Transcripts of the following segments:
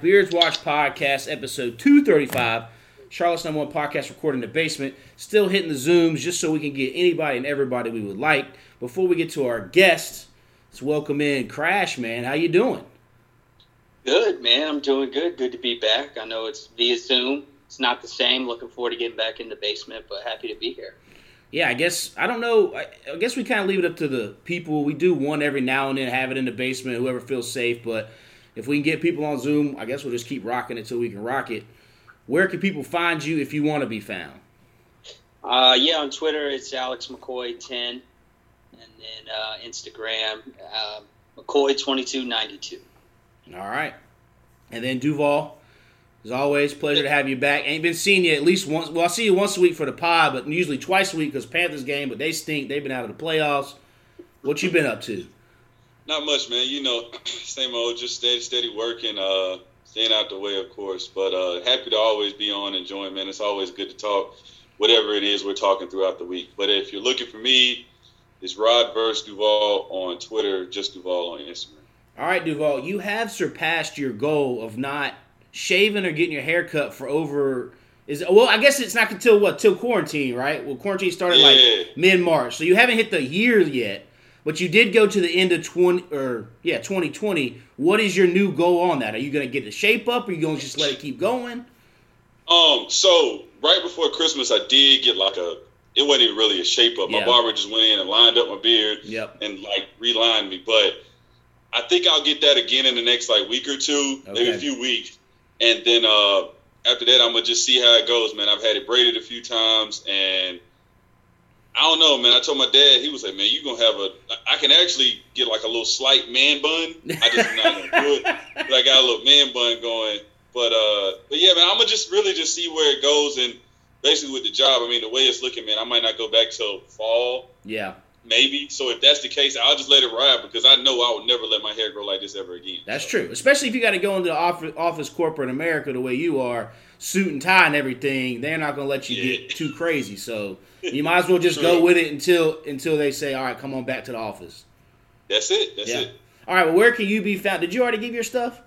Beers Watch Podcast, episode 235. Charlotte's number one podcast recorded in the basement. Still hitting the Zooms just so we can get anybody and everybody we would like. Before we get to our guests, let's welcome in Crash, man. How you doing? Good, man. I'm doing good. Good to be back. I know it's via Zoom. It's not the same. Looking forward to getting back in the basement, but happy to be here. Yeah, I guess I don't know. I, I guess we kind of leave it up to the people. We do one every now and then, have it in the basement, whoever feels safe. But if we can get people on Zoom, I guess we'll just keep rocking it till we can rock it. Where can people find you if you want to be found? Uh, yeah, on Twitter it's Alex McCoy ten, and then uh, Instagram uh, McCoy twenty two ninety two. All right, and then Duvall. As always, pleasure to have you back. Ain't been seeing you at least once. Well, I see you once a week for the pod, but usually twice a week because Panthers game. But they stink. They've been out of the playoffs. What you been up to? Not much, man. You know, same old, just steady, steady working, uh, staying out the way, of course. But uh, happy to always be on, enjoying, man. It's always good to talk, whatever it is we're talking throughout the week. But if you're looking for me, it's Rod versus Duvall on Twitter, just Duvall on Instagram. All right, Duvall, you have surpassed your goal of not shaving or getting your hair cut for over. Is well, I guess it's not until what till quarantine, right? Well, quarantine started Yeah. like mid March, so you haven't hit the year yet. But you did go to the end of twenty or yeah, twenty twenty. What is your new goal on that? Are you going to get the shape up? Or are you going to just let it keep going? Um, so right before Christmas, I did get like a. It wasn't even really a shape up. Yeah. My barber just went in and lined up my beard Yep. and like relined me. But I think I'll get that again in the next like week or two, maybe a few weeks, and then uh, after that, I'm gonna just see how it goes, man. I've had it braided a few times, and I don't know, man. I told my dad, he was like, "Man, you gonna have a? I can actually get like a little slight man bun. I just not gonna do it, but I got a little man bun going. But uh, but yeah, man, I'm gonna just really just see where it goes, and basically with the job, I mean, the way it's looking, man, I might not go back till fall Yeah, maybe. So if that's the case, I'll just let it ride because I know I would never let my hair grow like this ever again. that's So, true. Especially if you got to go into the office, office corporate America the way you are, suit and tie and everything. They're not going to let you Yeah. get too crazy. So you might as well just go with it until until they say, "All right, come on back to the office." That's it. That's Yeah. it. All right, well, where can you be found? Did you already give your stuff?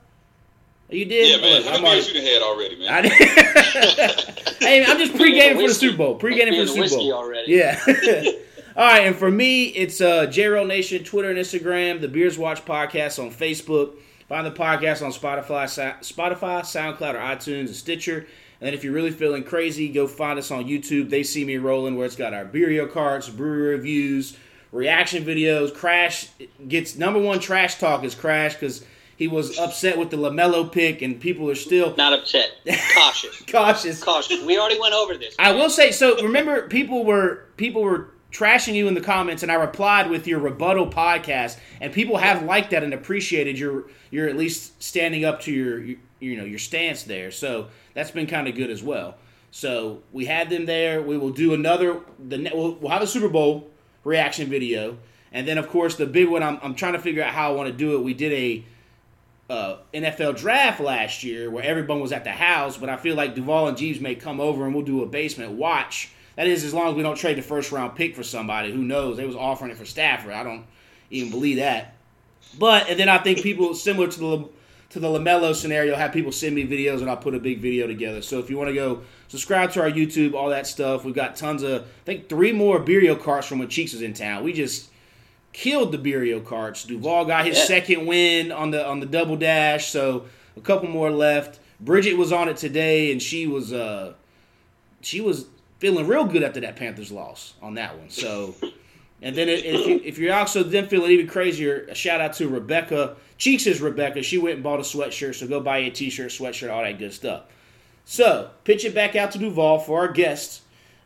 You did. Yeah, man. Look, How I'm many already- you had already, man? I did. hey, man, I'm just pre-gaming for the Super Bowl. Pre-gaming for the Super Bowl. already. Yeah. All right, and for me, it's uh, JRO Nation, Twitter and Instagram, the Beers Watch podcast on Facebook. Find the podcast on Spotify, Spotify, SoundCloud, or iTunes and Stitcher. And if you're really feeling crazy, go find us on YouTube. They see me rolling, where it's got our Beerio Karts, brewery reviews, reaction videos. Crash gets number one trash talk is Crash because he was upset with the LaMelo pick, and people are still Not upset. Cautious. cautious. Cautious. We already went over this. I will say so. Remember, people were people were trashing you in the comments, and I replied with your rebuttal podcast, and people have liked that and appreciated your your at least standing up to your you know your stance there. So that's been kind of good as well. So we had them there. We will do another. The we'll, we'll have a Super Bowl reaction video, and then of course the big one. I'm I'm trying to figure out how I want to do it. We did a uh, NFL draft last year where everyone was at the house, but I feel like Duvall and Jeeves may come over and we'll do a basement watch. That is, as long as we don't trade the first round pick for somebody. Who knows? They was offering it for Stafford. I don't even believe that. But and then I think people similar to the to the LaMelo scenario have people send me videos and I'll put a big video together. So if you want to go subscribe to our YouTube, all that stuff. We've got tons of I think three more Beerio Karts from when Cheeks was in town. We just killed the Beerio Karts. Duvall got his Yeah. second win on the on the double dash, so a couple more left. Bridget was on it today, and she was uh she was feeling real good after that Panthers loss on that one. So, and then if, you, you're also then feeling even crazier, a shout out to Rebecca Cheeks is Rebecca. She went and bought a sweatshirt, so go buy a t-shirt, sweatshirt, all that good stuff. So, pitch it back out to Duvall for our guest.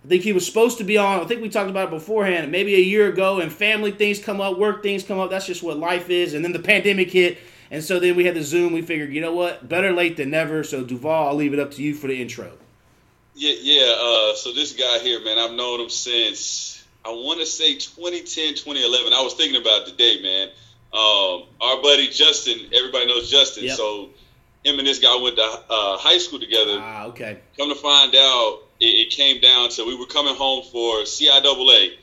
I think he was supposed to be on. I think we talked about it beforehand, maybe a year ago, and family things come up, work things come up. That's just what life is. And then the pandemic hit, and so then we had the Zoom. We figured, you know what, better late than never. So Duvall, I'll leave it up to you for the intro. Yeah, yeah. Uh, so this guy here, man, I've known him since I want to say 2010, 2011. I was thinking about it today, man. Um, our buddy Justin, everybody knows Justin. Yep. So him and this guy went to uh, high school together. Ah, okay. Come to find out, it, it came down to we were coming home for CIAA.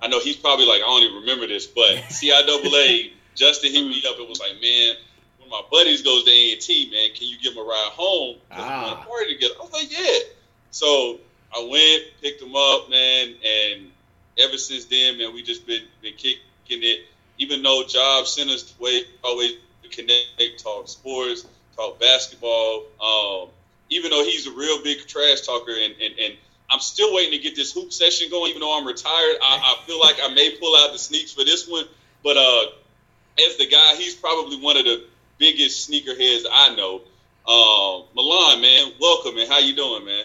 I know he's probably like, I don't even remember this, but CIAA, Justin hit me up and was like, man, one of my buddies goes to A and T, man. Can you give him a ride home? Ah. to party together. I was like, yeah. So I went, picked him up, man, and ever since then, man, we just been been kicking it. Even though jobs sent us way always connect, talk sports, talk basketball. Um, even though he's a real big trash talker, and, and, and I'm still waiting to get this hoop session going. Even though I'm retired, I, I feel like I may pull out the sneaks for this one. But uh, as the guy, he's probably one of the biggest sneakerheads I know. Um, Milan, man, welcome, and how you doing, man?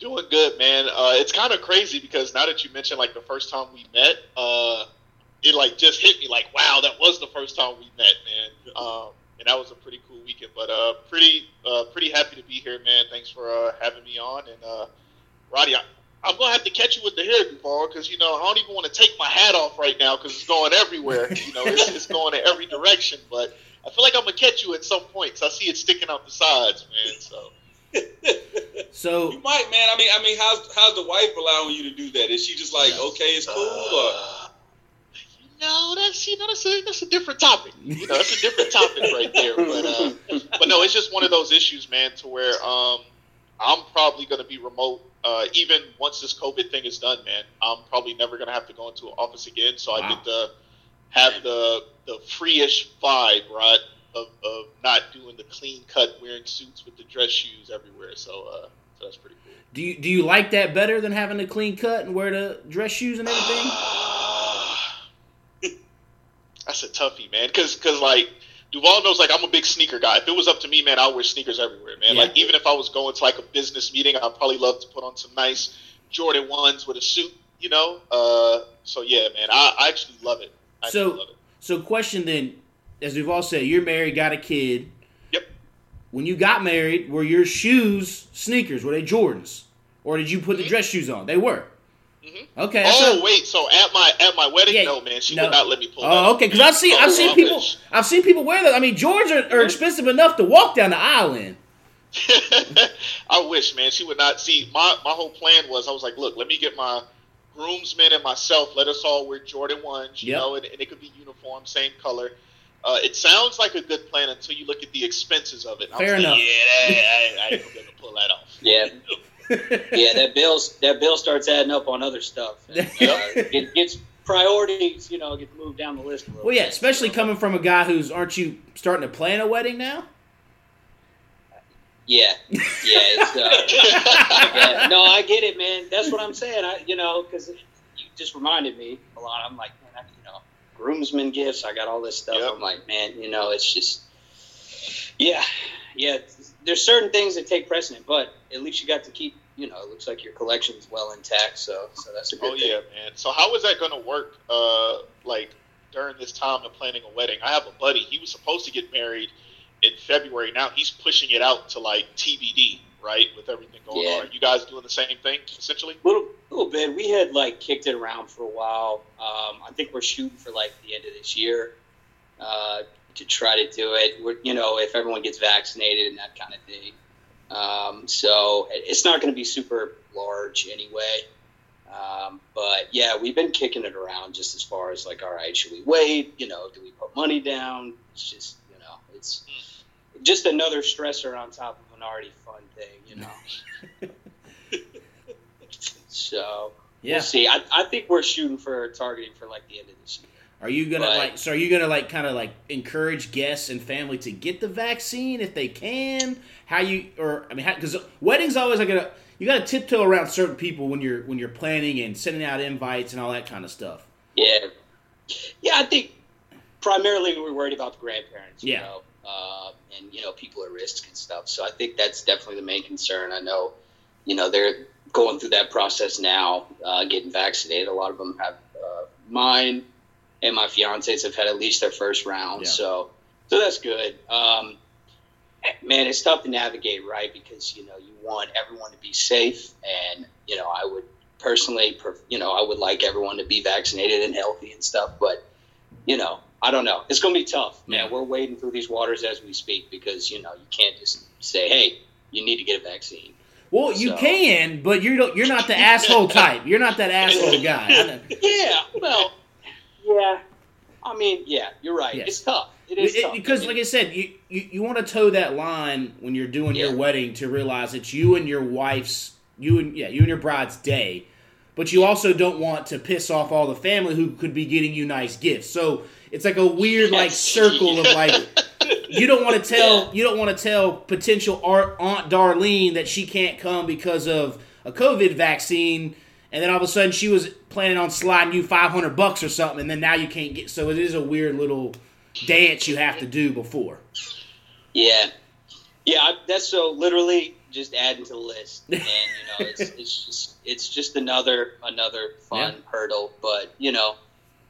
Doing good, man. Uh, it's kind of crazy because now that you mentioned like the first time we met, uh, it like just hit me like, wow, that was the first time we met, man. Um, and that was a pretty cool weekend. But uh, pretty, uh, pretty happy to be here, man. Thanks for uh, having me on. And uh, Roddy, I, I'm gonna have to catch you with the hair, Duvall, because you know I don't even want to take my hat off right now because it's going everywhere. You know, it's, it's going in every direction. But I feel like I'm gonna catch you at some point because I see it sticking out the sides, man. So. So You might, man. I mean, I mean, how's how's the wife allowing you to do that? Is she just like, okay, it's cool, or Uh, you know, that's you know that's a that's a different topic. You know, that's a different topic right there. But uh, but no, it's just one of those issues, man, to where um, I'm probably going to be remote. Uh, even once this COVID thing is done, man, I'm probably never going to have to go into an office again. So I get to have the the free-ish vibe, right, of, of not doing the clean cut, wearing suits with the dress shoes everywhere. So uh, so that's pretty cool. do you do you like that better than having the clean cut and wear the dress shoes and everything? That's a toughie, man. Because, cause like Duvall knows, like I'm a big sneaker guy. If it was up to me, man, I'd wear sneakers everywhere, man. Yeah. Like even if I was going to like a business meeting, I'd probably love to put on some nice Jordan ones with a suit, you know. Uh, so yeah, man, I, I actually love it. I So- actually love it. So question then, as we've all said, you're married, got a kid. Yep. When you got married, were your shoes sneakers? Were they Jordans, or did you put the Mhm. dress shoes on? They were. Mhm. Okay. Oh wait, so at my at my wedding, Yeah, no, man, she no. would not let me pull. Oh, okay. Because I've seen I've seen people. I've seen people wear that. I mean, Jordans are, are expensive enough to walk down the aisle in. I wish, man. She would not see. My my whole plan was, I was like, look, let me get my groomsmen and myself. Let us all wear Jordan ones, you Yep. know, and, and it could be uniform, same color. Uh, it sounds like a good plan until you look at the expenses of it. And I was Fair like, enough. Yeah, I, I, I ain't gonna be able to pull that off. Yeah, yeah. That bill's that bill starts adding up on other stuff. And, uh, it gets priorities, you know, get moved down the list. A little Well, yeah, bit. especially coming from a guy who's aren't you starting to plan a wedding now? Yeah, yeah. It's, uh, yeah. No, I get it, man. That's what I'm saying. I, you know, because you just reminded me a lot. I'm like, man, I, you know, groomsmen gifts. I got all this stuff. Yep. I'm like, man, you know, it's just, yeah, yeah. There's certain things that take precedent, but at least you got to keep. You know, it looks like your collection's well intact, so so that's a good Oh thing. yeah, man. So how is that gonna work? Uh, like during this time of planning a wedding, I have a buddy. He was supposed to get married in February. Now he's pushing it out to like TBD, right? With everything going Yeah. on. Are you guys doing the same thing essentially? little little bit. We had like kicked it around for a while. Um, I think we're shooting for like the end of this year uh, to try to do it. We're, you know, if everyone gets vaccinated and that kind of thing. Um, so it's not going to be super large anyway. Um, but yeah, we've been kicking it around just as far as like, all right, should we wait? You know, do we put money down? It's just, you know, it's just another stressor on top of already fun thing, you know. so Yeah. we'll see. I, I think we're shooting for targeting for like the end of this year. Are you gonna Right. like? So are you gonna like kind of like encourage guests and family to get the vaccine if they can? How you or I mean, because weddings always like a you got to tiptoe around certain people when you're when you're planning and sending out invites and all that kind of stuff. Yeah, yeah. I think primarily we're worried about the grandparents. You Yeah. know, uh, and you know people at risk and stuff. So I think that's definitely the main concern. I know, you know, they're going through that process now, uh, getting vaccinated. A lot of them have. Uh, mine and my fiance's have had at least their first round. Yeah. So, so that's good. Um, man, it's tough to navigate, right? Because you know you want everyone to be safe, and you know I would personally, you know, I would like everyone to be vaccinated and healthy and stuff. But you know, I don't know. It's going to be tough, man. Yeah. We're wading through these waters as we speak because you know you can't just say, "Hey, you need to get a vaccine." Well, you So- can, but you're not- you're not the asshole type. You're not that asshole guy. Yeah, well, yeah. I mean, yeah, you're right. Yes. It's tough. It is It- tough, because, man. like I said, you, you, you want to toe that line when you're doing your wedding to realize it's you and your wife's you and yeah you and your bride's day, but you also don't want to piss off all the family who could be getting you nice gifts. So it's like a weird like circle of like you don't want to tell you don't want to tell potential Aunt Aunt Darlene that she can't come because of a COVID vaccine, and then all of a sudden she was planning on sliding you five hundred bucks or something, and then now you can't get. So it is a weird little dance you have to do before. Yeah, yeah. I- That's so literally just adding to the list, and you know, it's it's just it's just another another fun Yeah. hurdle. But you know,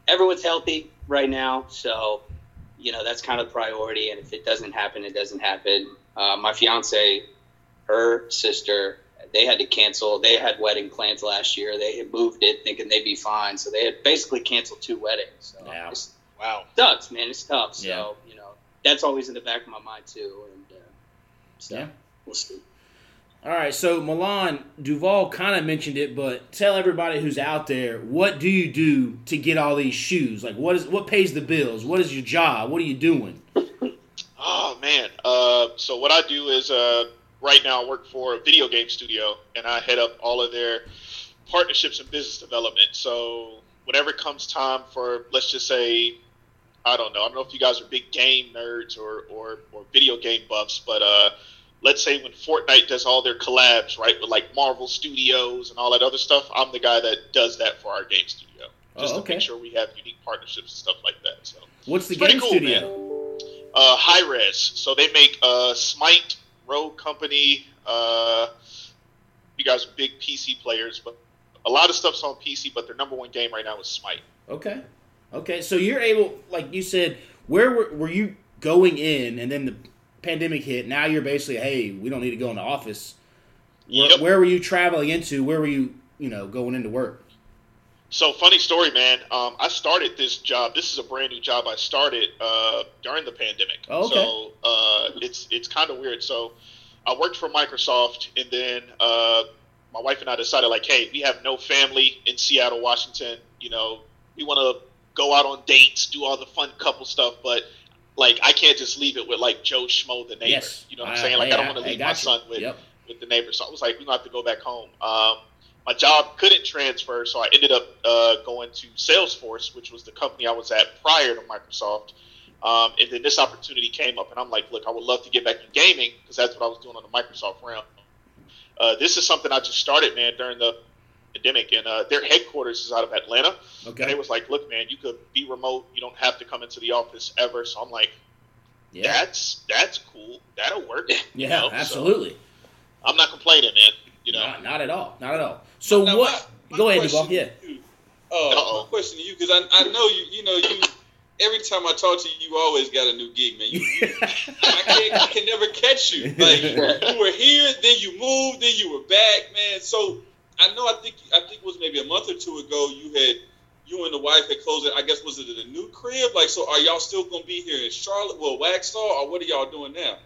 everyone's healthy right now, so you know that's kind of priority. And if it doesn't happen, it doesn't happen. Uh, my fiance, her sister, they had to cancel. They had wedding plans last year. They had moved it thinking they'd be fine, so they had basically canceled two weddings. So Yeah. it's Wow. sucks, man. It's tough. So Yeah. you know that's always in the back of my mind too. And uh, so Yeah. we'll see. All right, so Milan Duval kind of mentioned it, but tell everybody who's out there what do you do to get all these shoes? Like, what is what pays the bills? What is your job? What are you doing? Oh man. Uh, so what I do is uh, right now I work for a video game studio, and I head up all of their partnerships and business development. So whenever it comes time for, let's just say, I don't know, I don't know if you guys are big game nerds or or, or video game buffs, but uh, let's say when Fortnite does all their collabs, right, with like Marvel Studios and all that other stuff, I'm the guy that does that for our game studio, just Oh, to make sure we have unique partnerships and stuff like that. So What's the game cool, studio? uh, Hi-Rez. So they make uh, Smite, Rogue Company. Uh, you guys are big PC players, but a lot of stuff's on PC. But their number one game right now is Smite. Okay, okay. So you're able, like you said, where were, were you going in, and then the pandemic hit? Now you're basically, hey, we don't need to go into office. Where, Yep. where were you traveling into? Where were you, you know, going into work? So funny story, man. Um, I started this job. This is a brand new job I started uh, during the pandemic. Oh, okay. So uh, it's it's kind of weird. So I worked for Microsoft, and then uh, my wife and I decided, like, hey, we have no family in Seattle, Washington. You know, we want to go out on dates, do all the fun couple stuff, but like, I can't just leave it with like Joe Schmo, the neighbor. Yes, You know what I'm saying? Like, hey, I don't want to leave my you. son with Yep. with the neighbor. So I was like, we're gonna have to go back home. Um, my job couldn't transfer, so I ended up uh, going to Salesforce, which was the company I was at prior to Microsoft. Um, and then this opportunity came up, and I'm like, look, I would love to get back in gaming because that's what I was doing on the Microsoft realm. Uh, this is something I just started, man, during the pandemic, and uh, their headquarters is out of Atlanta. And Okay. they was like, look, man, you could be remote. You don't have to come into the office ever. So I'm like, Yeah. that's that's cool. That'll work. Yeah. you know? So absolutely. I'm not complaining, man. You know. Not, not at all. Not at all. So Now, what? my- my go ahead, question Duvall. Yeah. to Uh, Uh-oh. my question to you, because I, I know you. You know you. Every time I talk to you, you always got a new gig, man. You, you, I, can't, I can never catch you. Like you were here, then you moved, then you were back, man. So I know. I think. I think it was maybe a month or two ago. You had. You and the wife had closed it. I guess was it a new crib? Like, so are y'all still gonna be here in Charlotte, well, Waxhaw, or what are y'all doing now?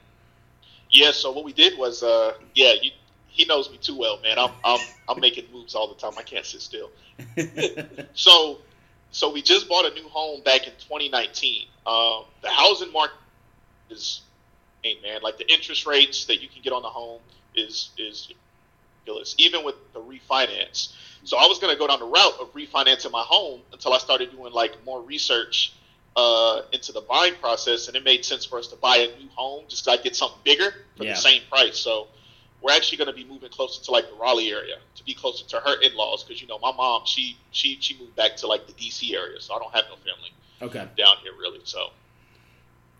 Yeah, so what we did was, uh, yeah, you, he knows me too well, man. I'm, I'm, I'm making moves all the time. I can't sit still. So, so we just bought a new home back in 2019. Um, the housing market is, hey man, like the interest rates that you can get on the home is is ridiculous, even with the refinance. So I was going to go down the route of refinancing my home until I started doing like more research uh, into the buying process, and it made sense for us to buy a new home just so I get something bigger for Yeah. the same price. So we're actually going to be moving closer to like the Raleigh area to be closer to her in-laws because you know my mom she she she moved back to like the DC area, so I don't have no family okay. down here really. So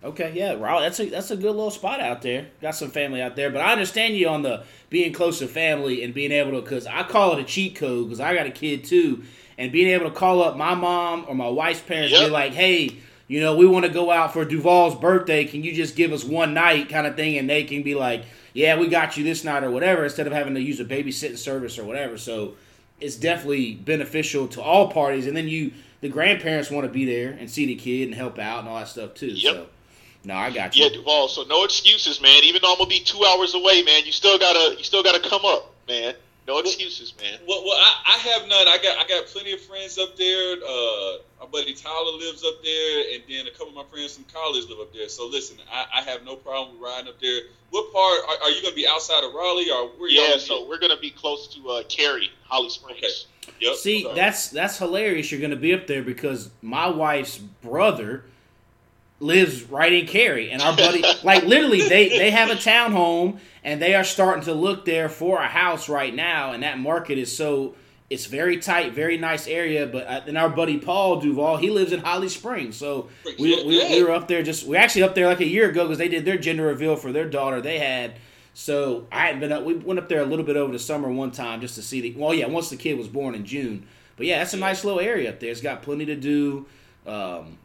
Okay, yeah, Raleigh. That's a that's a good little spot out there. Got some family out there, but I understand you on the being close to family and being able to because I call it a cheat code because I got a kid too, and being able to call up my mom or my wife's parents and be like, hey, you know, we want to go out for Duvall's birthday. Can you just give us one night, kind of thing, and they can be like, yeah, we got you this night or whatever, instead of having to use a babysitting service or whatever. So it's definitely beneficial to all parties, and then you. The grandparents want to be there and see the kid and help out and all that stuff too. Yep. So, no, I got you. yeah, Duvall. So no excuses, man. Even though I'm gonna be two hours away, man, you still gotta you still gotta come up, man. No excuses, man. Well, well, I, I have none. I got I got plenty of friends up there. Uh, my buddy Tyler lives up there, and then a couple of my friends from college live up there. So listen, I, I have no problem with riding up there. What part are, are you going to be outside of Raleigh, or where? Yeah, y'all so we're gonna be close to uh, Cary, Holly Springs. Yep. See, So- that's that's hilarious. You're going to be up there because my wife's brother lives right in Cary, and our buddy, like literally, they they have a townhome, and they are starting to look there for a house right now, and that market is so. It's very tight, very nice area, but uh, then our buddy Paul Duvall, he lives in Holly Springs, so we, we, we were up there just we actually up there like a year ago because they did their gender reveal for their daughter they had. So I hadn't been up. We went up there a little bit over the summer one time just to see the. Well, yeah, once the kid was born in June. But yeah, that's a nice little area up there. It's got plenty to do. Um,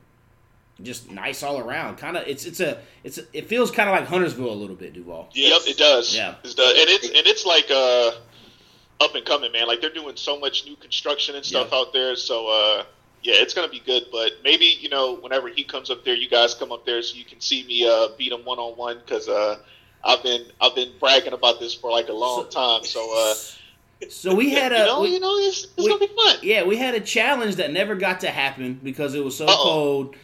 just nice all around. Kind of, it's it's a it's a, it feels kind of like Huntersville a little bit, Duvall. Yep, it does. Yeah. It does. and it's and it's like uh, up and coming, man. Like they're doing so much new construction and stuff Yeah. out there. So uh, yeah, it's gonna be good. But maybe you know, whenever he comes up there, you guys come up there so you can see me uh, beat him one on one because uh, I've been I've been bragging about this for like a long time. So uh, So we had you a know, we- you know, it's, it's we- gonna be fun. yeah we had a challenge that never got to happen because it was so Uh-oh. cold.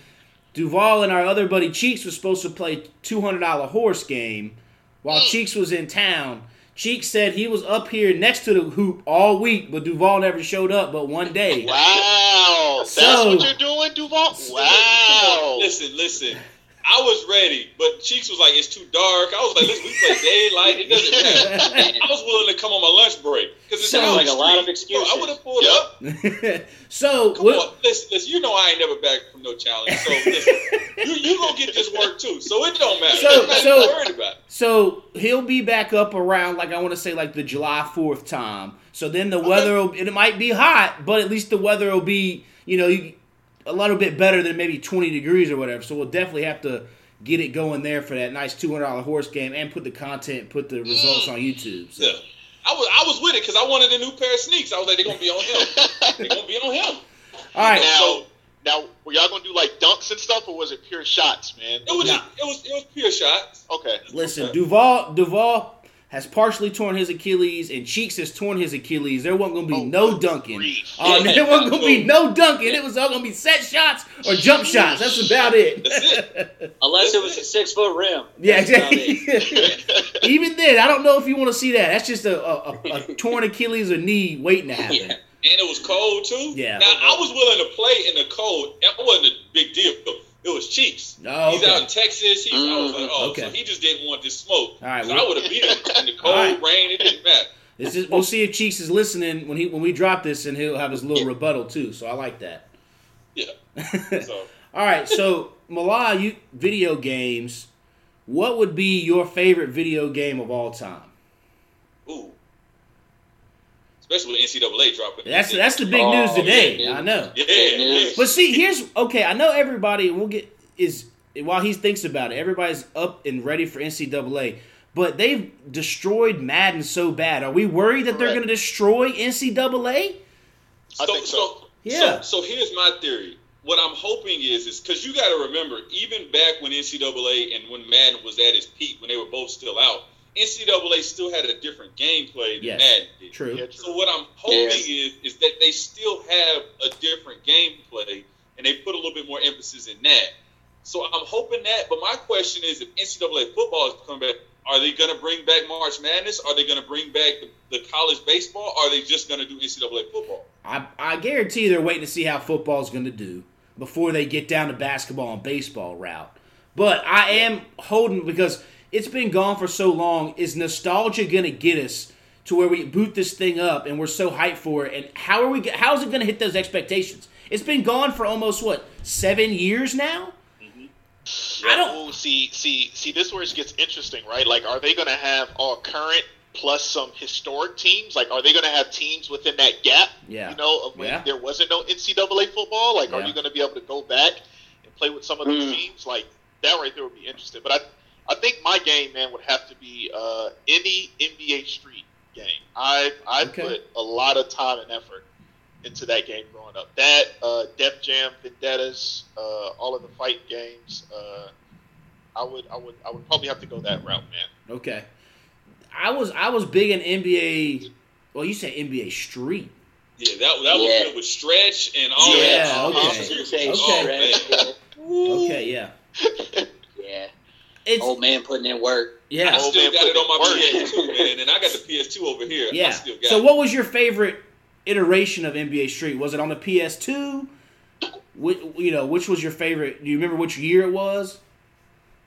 Duvall and our other buddy Cheeks was supposed to play two hundred dollar horse game while Mm. Cheeks was in town. Cheeks said he was up here next to the hoop all week, but Duvall never showed up. But one day, Wow, that's what you're doing, Duvall. Wow. on, Listen, listen. I was ready, but Cheeks was like, "It's too dark." I was like, "Listen, we play daylight. It doesn't matter." I was willing to come on my lunch break because it's Sounds like the a lot of excuses. Bro, I would have pulled Yep. up. so Come we'll- on, listen, listen. You know I ain't never back from no challenge. So listen, you you gonna get this work too. So it don't matter. So- not so- worried about it. So he'll be back up around like I want to say like the July Fourth time. So then the weather will, it might be hot, but at least the weather will be you know you- a little bit better than maybe twenty degrees or whatever. So we'll definitely have to get it going there for that nice two hundred dollar horse game and put the content, put the results mm. on YouTube. So Yeah. I was I was with it because I wanted a new pair of sneaks. I was like, they're gonna be on him. they're gonna be on him. all right, Now, So- now, were y'all gonna do like dunks and stuff, or was it pure shots, man? It was Nah. it was it was pure shots. Okay. listen, Duvall Duvall has partially torn his Achilles and Cheeks has torn his Achilles. There wasn't gonna be Oh, no good dunking. grief. Oh, there wasn't gonna be no dunking. It was all gonna be set shots or jump shots. That's about it. Unless it was a six foot rim. Yeah, exactly. Even then, I don't know if you want to see that. That's just a, a, a, a torn Achilles or knee waiting to happen. Yeah. And it was cold too. Yeah. Now I was willing to play in the cold. It wasn't a big deal. It was Cheeks. Oh, He's okay. out in Texas. He's, I was like, oh, Okay. so he just didn't want this smoke. All right, so well- I would have beat him in the cold, right. rain. It didn't matter. This is, we'll see if Cheeks is listening when he when we drop this, and he'll have his little rebuttal too. So I like that. Yeah. So All right, so Milan, you video games. What would be your favorite video game of all time? ooh. Especially with NCAA dropping. That's that's the big Oh, news today. yeah, I know. Yeah. Yeah. But see, here's okay. I know everybody. We'll get is while he thinks about it. Everybody's up and ready for NCAA, but they've destroyed Madden so bad. Are we worried that they're going to destroy NCAA? I So, think so. Yeah. So, so here's my theory. What I'm hoping is, is because you got to remember, even back when NCAA and when Madden was at its peak, when they were both still out, NCAA still had a different gameplay than Yes. Madden did. True. Yeah, So what I'm hoping Yeah. is, is that they still have a different gameplay, and they put a little bit more emphasis in that. So I'm hoping that. But my question is, if NCAA football is coming back, are they going to bring back March Madness? Are they going to bring back the, the college baseball? Or are they just going to do NCAA football? I, I guarantee they're waiting to see how football is going to do before they get down to basketball and baseball route. But I am holding because it's been gone for so long. Is nostalgia going to get us to where we boot this thing up and we're so hyped for it? And how are we? How is it going to hit those expectations? It's been gone for almost what seven years now. I don't- Ooh, see, see, see. This where it gets interesting, right? Like, are they going to have all current plus some historic teams? Like, are they going to have teams within that gap? Yeah. You know, of when Yeah. there wasn't no NCAA football. Like, are you going to be able to go back and play with some of those Mm. teams? Like, that right there would be interesting. But I, I think my game, man, would have to be uh, any NBA Street game. I, I Okay. put a lot of time and effort into that game growing up. That uh, Def Jam, Vendettas, uh, all of the fight games. Uh, I would, I would, I would probably have to go that route, man. Okay. I was I was big in NBA. Well, you said NBA Street. Yeah, that that was Yeah. good with stretch and all Yeah, that. I okay. was just Okay. Okay, yeah. Yeah. yeah. It's Old man putting in work. I yeah, Old still man got it on my putting PS2, man, and I got the PS2 over here. I yeah. still got So, it. what was your favorite iteration of NBA Street? Was it on the PS2? Which, you know, which was your favorite? Do you remember which year it was?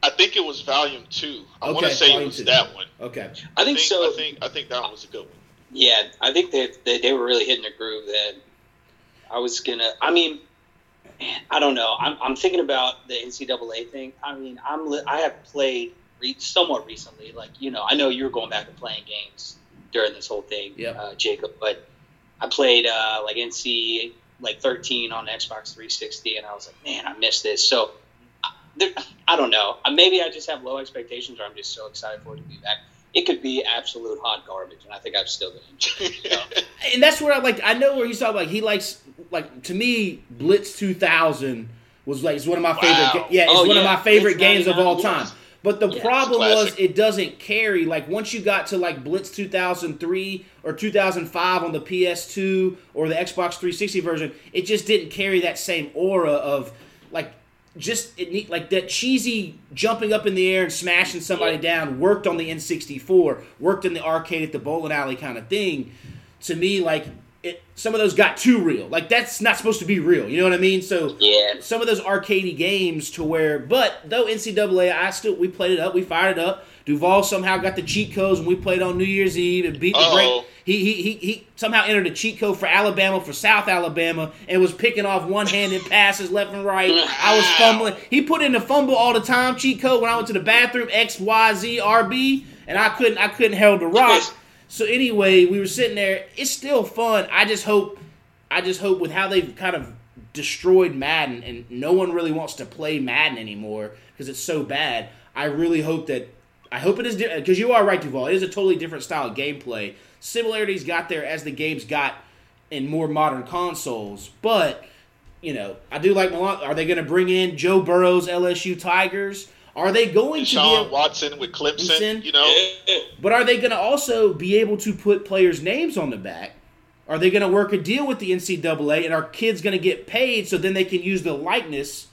I think it was Volume Two. I want to say it was two. that one. Okay. I think, so. I think I think that one was a good one. Yeah, I think that they, they were really hitting a groove then. I was gonna. I mean, man, I don't know. I'm, I'm thinking about the NCAA thing. I mean, I'm li- I have played re- somewhat recently. Like you know, I know you were going back and playing games during this whole thing, Yep. uh, Jacob. But I played uh, like NC like 13 on Xbox 360, and I was like, man, I missed this. So. I- There, I don't know. Maybe I just have low expectations, or I'm just so excited for it to be back. It could be absolute hot garbage, and I think I'm still going to enjoy it. And that's where I like. I know where he's talking. Like he likes like to me, Blitz 2000 was like it's one of my favorite. Wow. ga- yeah, it's Oh, one of my favorite Blitz games of all 99, time. yes. But the Yeah, problem was it doesn't carry. Like once you got to like Blitz 2003 or 2005 on the PS2 or the Xbox 360 version, it just didn't carry that same aura of like just it need like that cheesy jumping up in the air and smashing somebody down worked on the N64, worked in the arcade at the bowling alley kind of thing. To me, like it, some of those got too real. Like that's not supposed to be real. You know what I mean? So Yeah, some of those arcadey games to where, but though NCAA, I still we played it up, we fired it up. Duvall somehow got the cheat codes and we played on New Year's Eve and beat the Uh-oh. great. He, he he he somehow entered a cheat code for Alabama for South Alabama and was picking off one handed passes left and right. I was fumbling. He put in the fumble all the time cheat code when I went to the bathroom X Y Z R B and I couldn't I couldn't hold the rock. So anyway, we were sitting there. It's still fun. I just hope, I just hope with how they've kind of destroyed Madden and no one really wants to play Madden anymore because it's so bad. I really hope that I hope it is because you are right, Duvall. It is a totally different style of gameplay. Similarities got there as the games got in more modern consoles, but you know, I do like Milan. Are they going to bring in Joe Burrow's LSU Tigers? Are they going to be? Deshaun Watson with Clemson. Clemson? You know, Yeah. but are they going to also be able to put players' names on the back? Are they going to work a deal with the NCAA and are kids going to get paid so then they can use the likeness?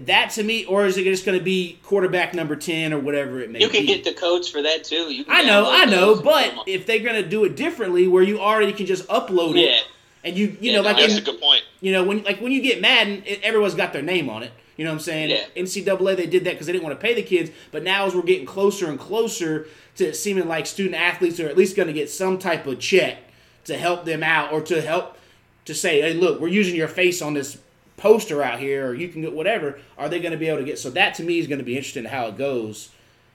That to me, or is it just going to be quarterback number 10 or whatever it may be? you can be? get the codes for that too. I know, I know, those and put but if they're going to do it differently where you already can just upload it and you, you Yeah, know, no, like that's in, a good point. you know, when like when you get Madden, it, everyone's got their name on it. You know what I'm saying? Yeah. NCAA they did that because they didn't want to pay the kids, but now as we're getting closer and closer to it seeming like student athletes are at least going to get some type of check to help them out or to help to say, hey, look, we're using your face on this poster out here, or you can get whatever. Are they going to be able to get? So that to me is going to be interesting how it goes,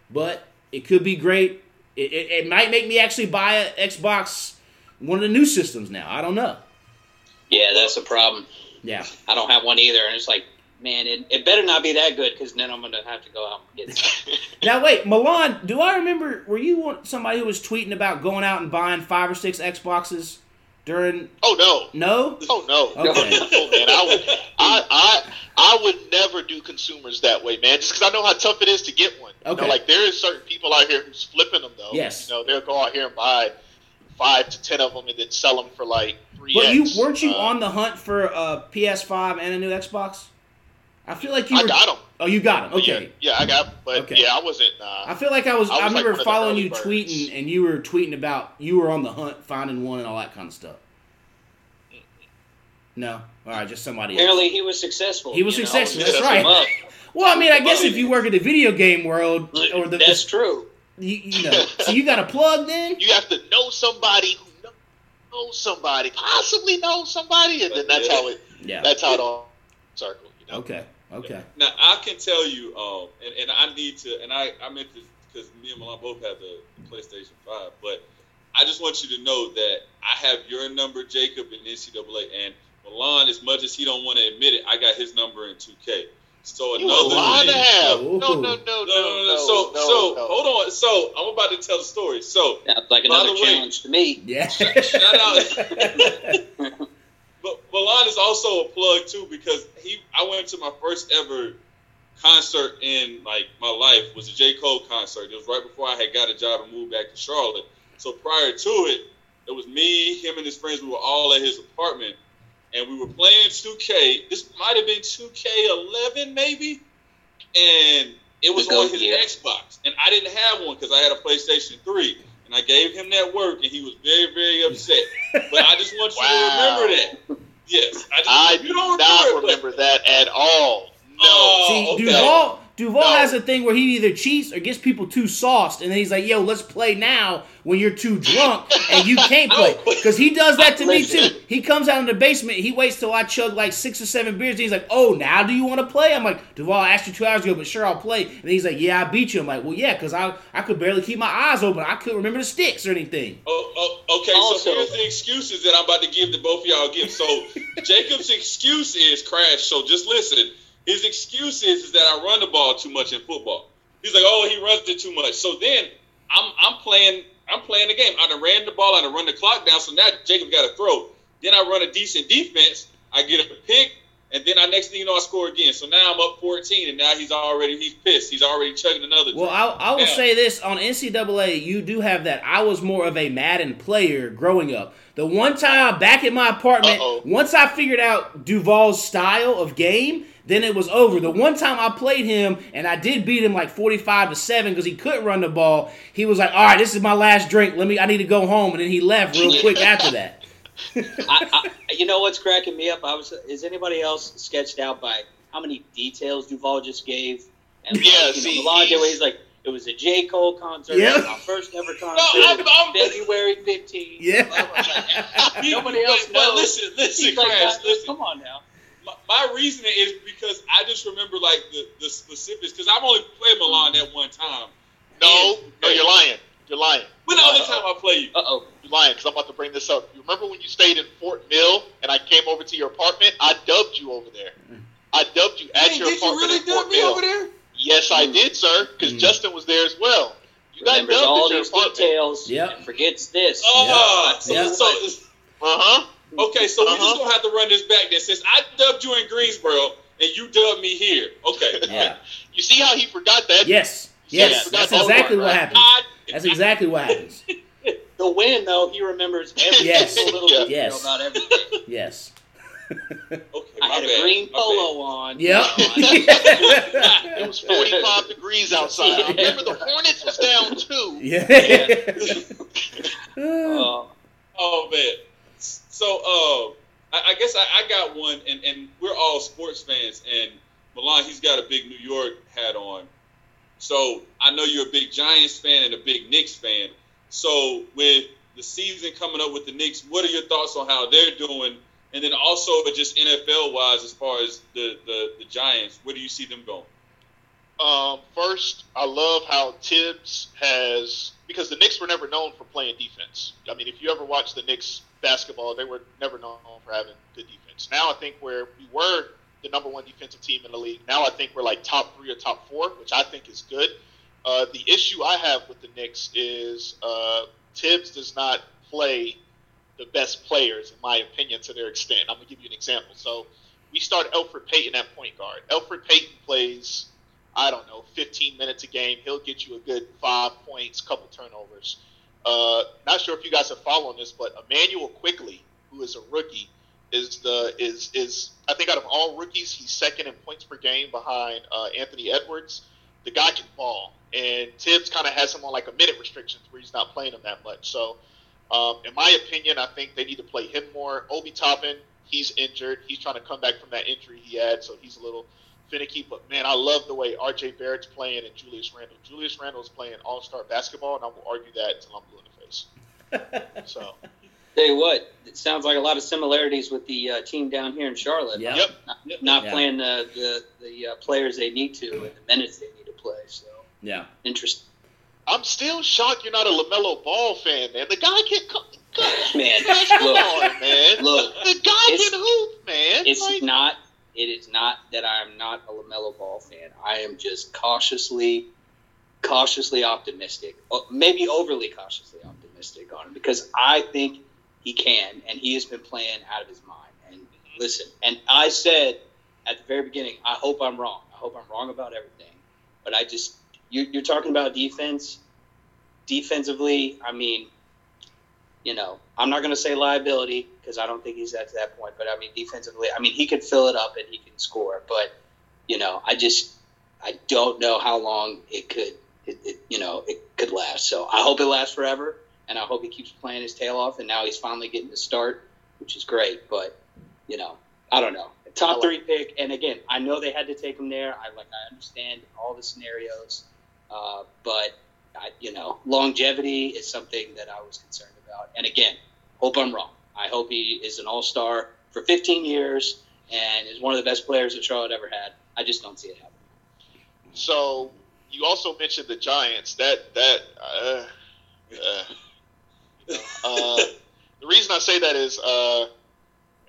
but it could be great. It, it, it might make me actually buy an Xbox, one of the new systems now. I don't know. yeah, that's a problem. Yeah. I don't have one either, and it's like, man, it, it better not be that good because then I'm gonna have to go out and get it. Now wait, Milan, do I remember? Were you somebody who was tweeting about going out and buying five or six Xboxes during? Oh no. No. Oh no. Okay. Oh man, I would, I, I, I would never do consumers that way, man. Just because I know how tough it is to get one. You Okay. know, like there is certain people out here who's flipping them though. Yes. You know, they'll go out here and buy five to ten of them and then sell them for like three. But you weren't you Uh, on the hunt for a PS5 and a new Xbox? I feel like you I were. got them. Oh, you got them. Okay. Yeah, yeah, I got. But Okay. yeah, I wasn't. Uh, I feel like I was. I, I was like remember one of the following you birds. tweeting, and you were tweeting about you were on the hunt, finding one, and all that kind of stuff. No, all right, just somebody else. Apparently, he was successful. He was you know, successful, that's right. Well, I mean, I guess if you work in the video game world, or the, That's true. you, you know, so you got a plug then. you have to know somebody who know- knows somebody, possibly know somebody, and then that's how it. Yeah. That's how it all circle. You know. Okay. Okay. Now I can tell you, um, and, and I need to, and I, I meant this because me and Milan both have the, the PlayStation Five, but I just want you to know that I have your number, Jacob, in NCAA, and Milan. As much as he don't want to admit it, I got his number in 2K. So You a another lie to have. No, no, no, no, No, no, no, no. So, no, so no. hold on. So I'm about to tell the story. So, Sounds like another the way- challenge to me. Yeah. shout out. But Milan is also a plug too because he. I went to my first ever concert in like my life was a J Cole concert. It was right before I had got a job and moved back to Charlotte. So prior to it, It was me, him, and his friends. We were all at his apartment, and we were playing 2K. This might have been 2K11, maybe, and it was on his Xbox, and I didn't have one because I had a PlayStation 3. And I gave him that work, and he was very, very upset. but I just want you wow. to remember that. Yes, I, just, I you don't not remember, remember that at all. No. Oh, See, okay. Duvall, Duvall no. has a thing where he either cheats or gets people too sauced, and then he's like, "Yo, let's play now." When you're too drunk and you can't play, because he does that to me too. He comes out in the basement, he waits till I chug like six or seven beers, and he's like, "Oh, now do you want to play?" I'm like, "Duvall, I asked you two hours ago, but sure, I'll play." And he's like, "Yeah, I beat you." I'm like, "Well, yeah, because I I could barely keep my eyes open. I couldn't remember the sticks or anything." Oh, oh okay. Also, so here's the excuses that I'm about to give to both of y'all Give So Jacob's excuse is crash. So just listen. His excuse is, is that I run the ball too much in football. He's like, oh, he runs it too much. So then I'm I'm playing I'm playing the game. I done ran the ball, I done run the clock down. So now Jacob got to throw. Then I run a decent defense. I get a pick, and then I next thing you know I score again. So now I'm up 14, and now he's already he's pissed. He's already chugging another. Well, I, I will say this on NCAA, you do have that. I was more of a Madden player growing up. The one time back in my apartment, Uh-oh. once I figured out Duvall's style of game, then it was over. The one time I played him and I did beat him like 45 to 7 because he couldn't run the ball, he was like, All right, this is my last drink. Let me I need to go home. And then he left real quick after that. I, I, you know what's cracking me up? I was is anybody else sketched out by how many details Duvall just gave? And yeah, like, see, know, a lot of ways like it was a J. Cole concert. Yeah. My first ever concert. No, I'm, I'm, February 15th. Yeah. Oh Nobody else knows. But listen, listen, Crash, like, listen. Come on now my, my reasoning is because I just remember like the, the specifics because I've only played Milan that one time. No, and, no, you're lying. You're lying. When the other time I played you? Uh oh. You're lying because I'm about to bring this up. You remember when you stayed in Fort Mill and I came over to your apartment? I dubbed you over there. I dubbed you at your did apartment. Did you really dub me over there? Yes, I did, sir. Because mm. Justin was there as well. You got dubbed all these details. Yeah. Forgets this. Oh, yeah. So, yeah. so, uh huh. Okay, so uh-huh. we just gonna have to run this back then. Since I dubbed you in Greensboro and you dubbed me here, okay. Yeah. you see how he forgot that? Yes. Yes. That's exactly what happens. That's exactly what happens. the win, though, he remembers every yes. little yeah. detail yes. about everything. Yes. okay, I had bad. a green polo on. Yep. it was 45 degrees outside. I remember the Hornets was down too. Yeah. yeah. uh, oh man. So, uh, I, I guess I, I, got one, and, and we're all sports fans, and Milan, he's got a big New York hat on. So I know you're a big Giants fan and a big Knicks fan. So with the season coming up with the Knicks, what are your thoughts on how they're doing? And then also just NFL wise, as far as the, the, the Giants, where do you see them going? Um, first, I love how Thibs has because the Knicks were never known for playing defense. I mean, if you ever watch the Knicks basketball, they were never known for having good defense. Now I think where we were the number one defensive team in the league, now I think we're like top three or top four, which I think is good. Uh, the issue I have with the Knicks is uh, Thibs does not play the best players, in my opinion, to their extent. I'm gonna give you an example. So we start Elfrid Payton at point guard. Elfrid Payton plays, I don't know, 15 minutes a game. He'll get you a good five points, couple turnovers. Uh, not sure if you guys are following this, but Immanuel Quickley, who is a rookie, is the is is I think out of all rookies, he's second in points per game behind uh, Anthony Edwards. The guy can ball, and Thibs kind of has him on like a minute restrictions where he's not playing him that much. So, um, in my opinion, I think they need to play him more. Obi Toppin, he's injured. He's trying to come back from that injury he had, so he's a little finicky. But man, I love the way R.J. Barrett's playing and Julius Randle. Julius Randle is playing All Star basketball, and I will argue that until I'm blue in the face. so. Tell you what, it sounds like a lot of similarities with the uh, team down here in Charlotte. Yep. yep. Not, not yeah. playing the the, the uh, players they need to and the minutes they need to play. So yeah, interesting. I'm still shocked you're not a LaMelo Ball fan, man. The guy can come. Man, look, on, man. Look, the guy can hoop, man. It's like, not it is not that I am not a LaMelo Ball fan. I am just cautiously, cautiously optimistic, uh, maybe overly cautiously optimistic on him because I think he can, and he has been playing out of his mind. And listen, and I said at the very beginning, I hope I'm wrong. I hope I'm wrong about everything, but I just you're, you're talking about defense. Defensively, I mean, you know, I'm not going to say liability because I don't think he's at that point. But I mean, defensively, I mean, he could fill it up and he can score. But you know, I just I don't know how long it could, it, it, you know, it could last. So I hope it lasts forever, and I hope he keeps playing his tail off. And now he's finally getting to start, which is great. But you know, I don't know. Top three pick, and again, I know they had to take him there. I like, I understand all the scenarios, uh, but I, you know, longevity is something that I was concerned about. And again, hope I'm wrong. I hope he is an all star for 15 years and is one of the best players that Charlotte ever had. I just don't see it happening. So you also mentioned the Giants. That that uh, uh, uh, the reason I say that is uh,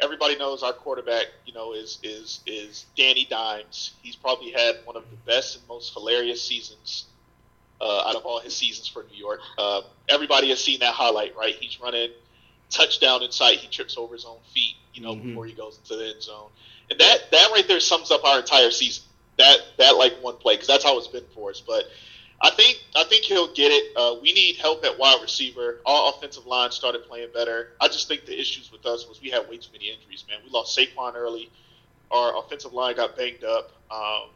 everybody knows our quarterback. You know is is is Danny Dimes. He's probably had one of the best and most hilarious seasons uh, out of all his seasons for New York. Uh, everybody has seen that highlight, right? He's running touchdown in sight. He trips over his own feet, you know, mm-hmm. before he goes into the end zone. And that that right there sums up our entire season. That that like one play because that's how it's been for us. But I think I think he'll get it. Uh, we need help at wide receiver. Our offensive line started playing better. I just think the issues with us was we had way too many injuries. Man, we lost Saquon early. Our offensive line got banged up. Um,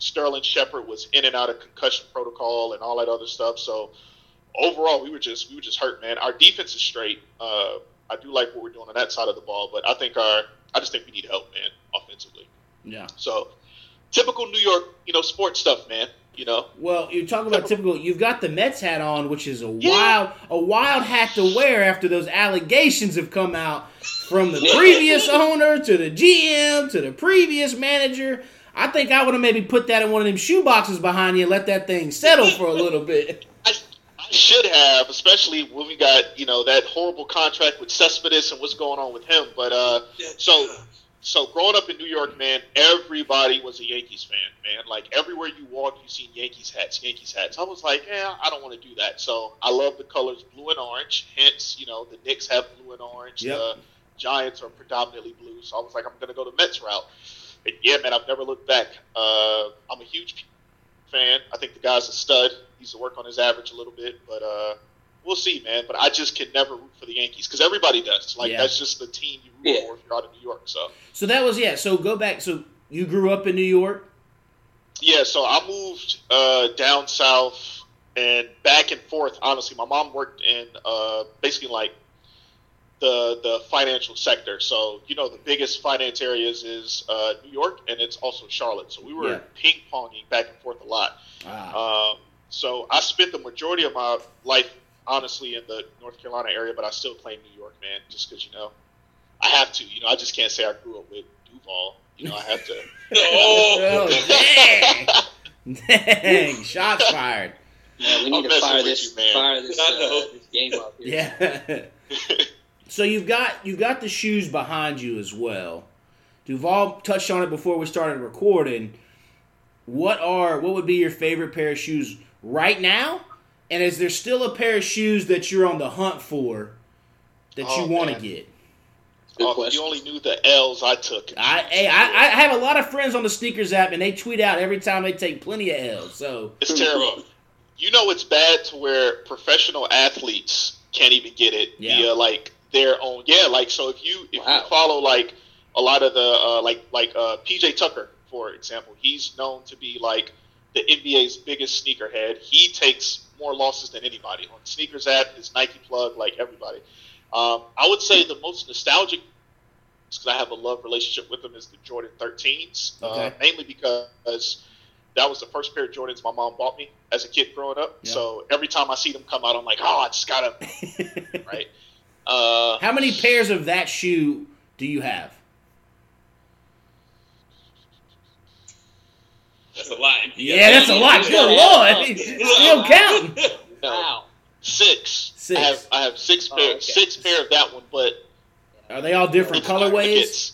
Sterling Shepard was in and out of concussion protocol and all that other stuff. So overall, we were just we were just hurt, man. Our defense is straight. Uh, I do like what we're doing on that side of the ball, but I think our I just think we need help, man, offensively. Yeah. So typical New York, you know, sports stuff, man. You know. Well, you're talking about typical. You've got the Mets hat on, which is a yeah. wild, a wild hat to wear after those allegations have come out from the previous owner to the GM to the previous manager. I think I would have maybe put that in one of them shoe boxes behind you and let that thing settle for a little bit. I, I should have, especially when we got you know that horrible contract with Cespedes and what's going on with him. But uh, so so growing up in New York, man, everybody was a Yankees fan, man. Like everywhere you walk, you seen Yankees hats, Yankees hats. I was like, yeah, I don't want to do that. So I love the colors blue and orange. Hence, you know, the Knicks have blue and orange. Yep. The Giants are predominantly blue. So I was like, I'm going to go the Mets route. And yeah, man, I've never looked back. Uh, I'm a huge fan. I think the guy's a stud. He needs to work on his average a little bit, but uh, we'll see, man. But I just can never root for the Yankees because everybody does. Like yeah. that's just the team you root yeah. for if you're out of New York. So. So that was yeah. So go back. So you grew up in New York. Yeah. So I moved uh, down south and back and forth. Honestly, my mom worked in uh, basically like the the financial sector. So you know the biggest finance areas is uh, New York and it's also Charlotte. So we were yeah. ping ponging back and forth a lot. Um, so I spent the majority of my life honestly in the North Carolina area, but I still play New York, man, just because you know I have to. You know, I just can't say I grew up with Duvall. You know, I have to. oh, dang! dang! Shots fired. Yeah, we need I'm to fire this, you, fire this, uh, this game up. Here. Yeah. So you've got you've got the shoes behind you as well. Duvall touched on it before we started recording. What are what would be your favorite pair of shoes right now? And is there still a pair of shoes that you're on the hunt for that oh, oh, you want to get? Oh, you only knew the L's I took. I, hey, I, I have a lot of friends on the sneakers app, and they tweet out every time they take plenty of L's. So it's terrible. You know it's bad to where professional athletes can't even get it yeah. via like their own. Yeah, like so if you if wow. you follow like a lot of the uh, like like uh, PJ Tucker for example, he's known to be like the NBA's biggest sneakerhead. He takes more losses than anybody on sneakers app, his Nike plug, like everybody. Um, I would say the most nostalgic because I have a love relationship with them is the Jordan 13s, uh, okay. uh, mainly because that was the first pair of Jordans my mom bought me as a kid growing up. So every time I see them come out, I'm like, oh, I just gotta, right? Uh, How many pairs of that shoe do you have? That's a lot. Yeah, that's a lot. Good lord, still counting. Wow, six. Six. I have, I have six oh, pair, okay. six pair of that one, but are they all different colorways?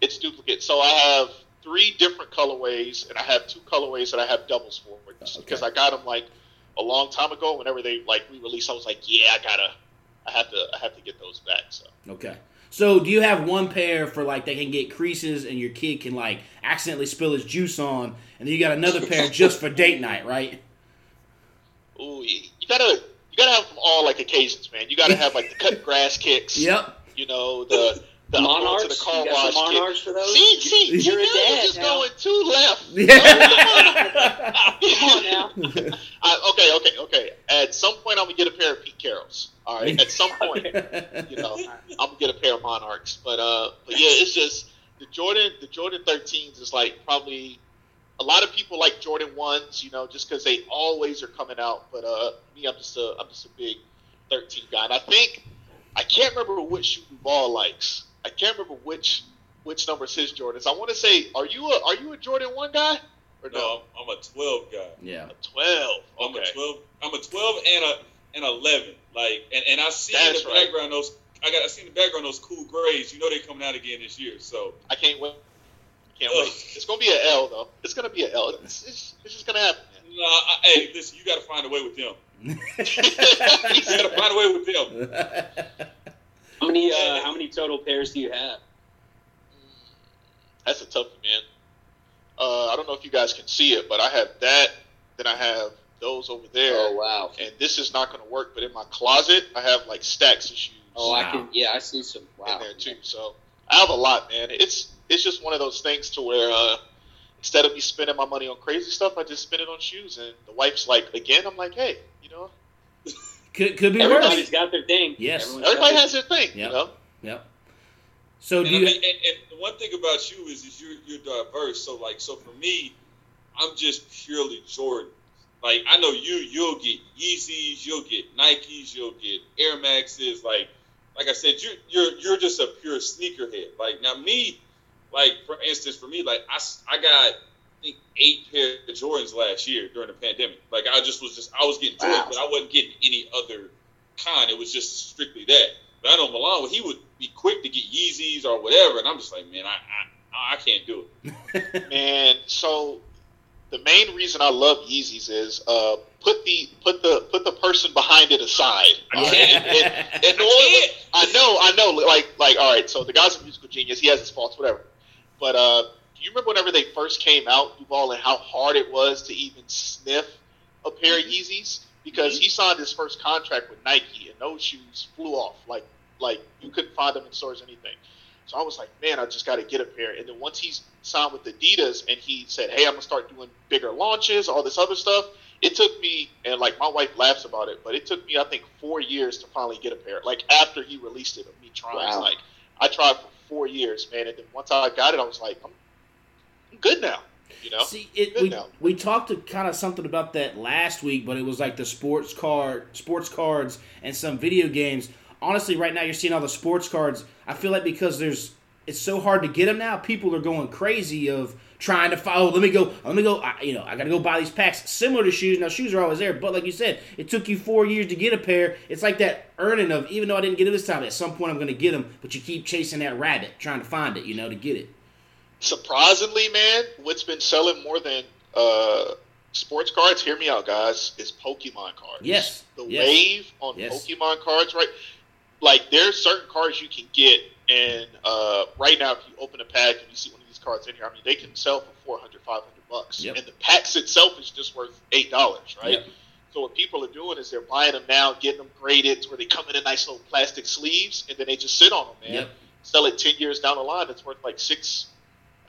It's duplicate. So I have three different colorways, and I have two colorways that I have doubles for okay. because I got them like a long time ago. Whenever they like re-release, I was like, yeah, I gotta I have to I have to get those back. So okay. So do you have one pair for like they can get creases and your kid can like accidentally spill his juice on, and then you got another pair just for date night, right? Ooh, you, gotta you gotta have them all like occasions, man. You gotta have like the cut grass kicks. Yep. You know the the Monarchs. the car you got wash monarchs for those. See, see, You're a you guys are dad just now. going too left. Yeah. Come on now. I, okay, okay, okay. At some point, I'm gonna get a pair of Pete Carrolls. All right. At some point, you know, I'm gonna get a pair of Monarchs. But uh, but yeah, it's just the Jordan, the Jordan 13s is like probably a lot of people like Jordan ones, you know, just because they always are coming out. But uh, me, I'm just a I'm just a big 13 guy, and I think I can't remember which shoe Ball likes. I can't remember which which number is his Jordans. I want to say, are you a are you a Jordan one guy or no? No, I'm, I'm a 12 guy. yeah. A 12. I'm a 12. I'm a 12 and a and 11. Like, and, and I see in the right. background those. I got. I see in the background those cool grays. You know they're coming out again this year. So I can't wait. Can't wait. It's gonna be an L though. It's gonna be an L. It's, it's, it's just gonna happen. Nah, I, hey, listen, you got to find a way with them. You got to find a way with them. How many? Uh, how many total pairs do you have? That's a tough one, man. Uh, I don't know if you guys can see it, but I have that. Then I have those over there. Oh wow. And this is not going to work, but in my closet, I have like stacks of shoes Oh, Wow. I can. Yeah, I see some. Wow. in there too. So I have a lot, man. It's it's just one of those things to where uh, instead of me spending my money on crazy stuff, I just spend it on shoes. And the wife's like, again, I'm like, hey, you know, Could could be Everybody's worse. got their thing. Yes. Everyone's everybody has their thing, Yep. you know. Yep. So And, do I you? mean, and, and the one thing about you is, is you're you're diverse. So like, so for me, I'm just purely Jordan. Like I know you, you'll get Yeezys, you'll get Nikes, you'll get Air Maxes. Like, like I said, you're you're you're just a pure sneakerhead. Like now, me, like for instance, for me, like I, I got I think eight pair of Jordans last year during the pandemic. Like I just was just I was getting Jordans, Wow. but I wasn't getting any other kind. It was just strictly that. But I know Milan, he would be quick to get Yeezys or whatever, and I'm just like, man, I I, I can't do it. Man, so the main reason I love Yeezys is uh, put the put the put the person behind it aside. I all right? can't. And- and all- I know, I know. Like, like, all right. So the guy's a musical genius. He has his faults, whatever. But uh, do you remember whenever they first came out, Duvall, and how hard it was to even sniff a pair of mm-hmm. Yeezys? Because mm-hmm. he signed his first contract with Nike, and those shoes flew off. Like, like you couldn't find them in stores or anything. So I was like, man, I just got to get a pair. And then once he signed with Adidas, and he said, hey, I'm gonna start doing bigger launches, all this other stuff. It took me, and like my wife laughs about it, but it took me, I think, four years to finally get a pair. Like after he released it, of me trying, Wow. like I tried for four years, man, and then once I got it, I was like, I'm, I'm good now. You know, See, it, Good we, now. we talked to kind of something about that last week, but it was like the sports card, sports cards, and some video games. Honestly, right now you're seeing all the sports cards. I feel like because there's, it's so hard to get them now. People are going crazy of trying to follow. Let me go. Let me go. I, you know, I got to go buy these packs similar to shoes. Now shoes are always there, but like you said, it took you four years to get a pair. It's like that earning of even though I didn't get it this time, at some point I'm going to get them. But you keep chasing that rabbit, trying to find it. You know, to get it. Surprisingly, man, what's been selling more than uh, sports cards? Hear me out, guys. Is Pokemon cards. Yes. the Yes. wave on Yes. Pokemon cards, right? Like there's certain cards you can get, and uh, right now, if you open a pack and you see one of these cards in here, I mean, they can sell for 400, 500 bucks, Yep. and the packs itself is just worth eight dollars, right? Yep. So what people are doing is they're buying them now, getting them graded to where they come in in nice little plastic sleeves, and then they just sit on them, man. Yep. Sell it ten years down the line, it's worth like six,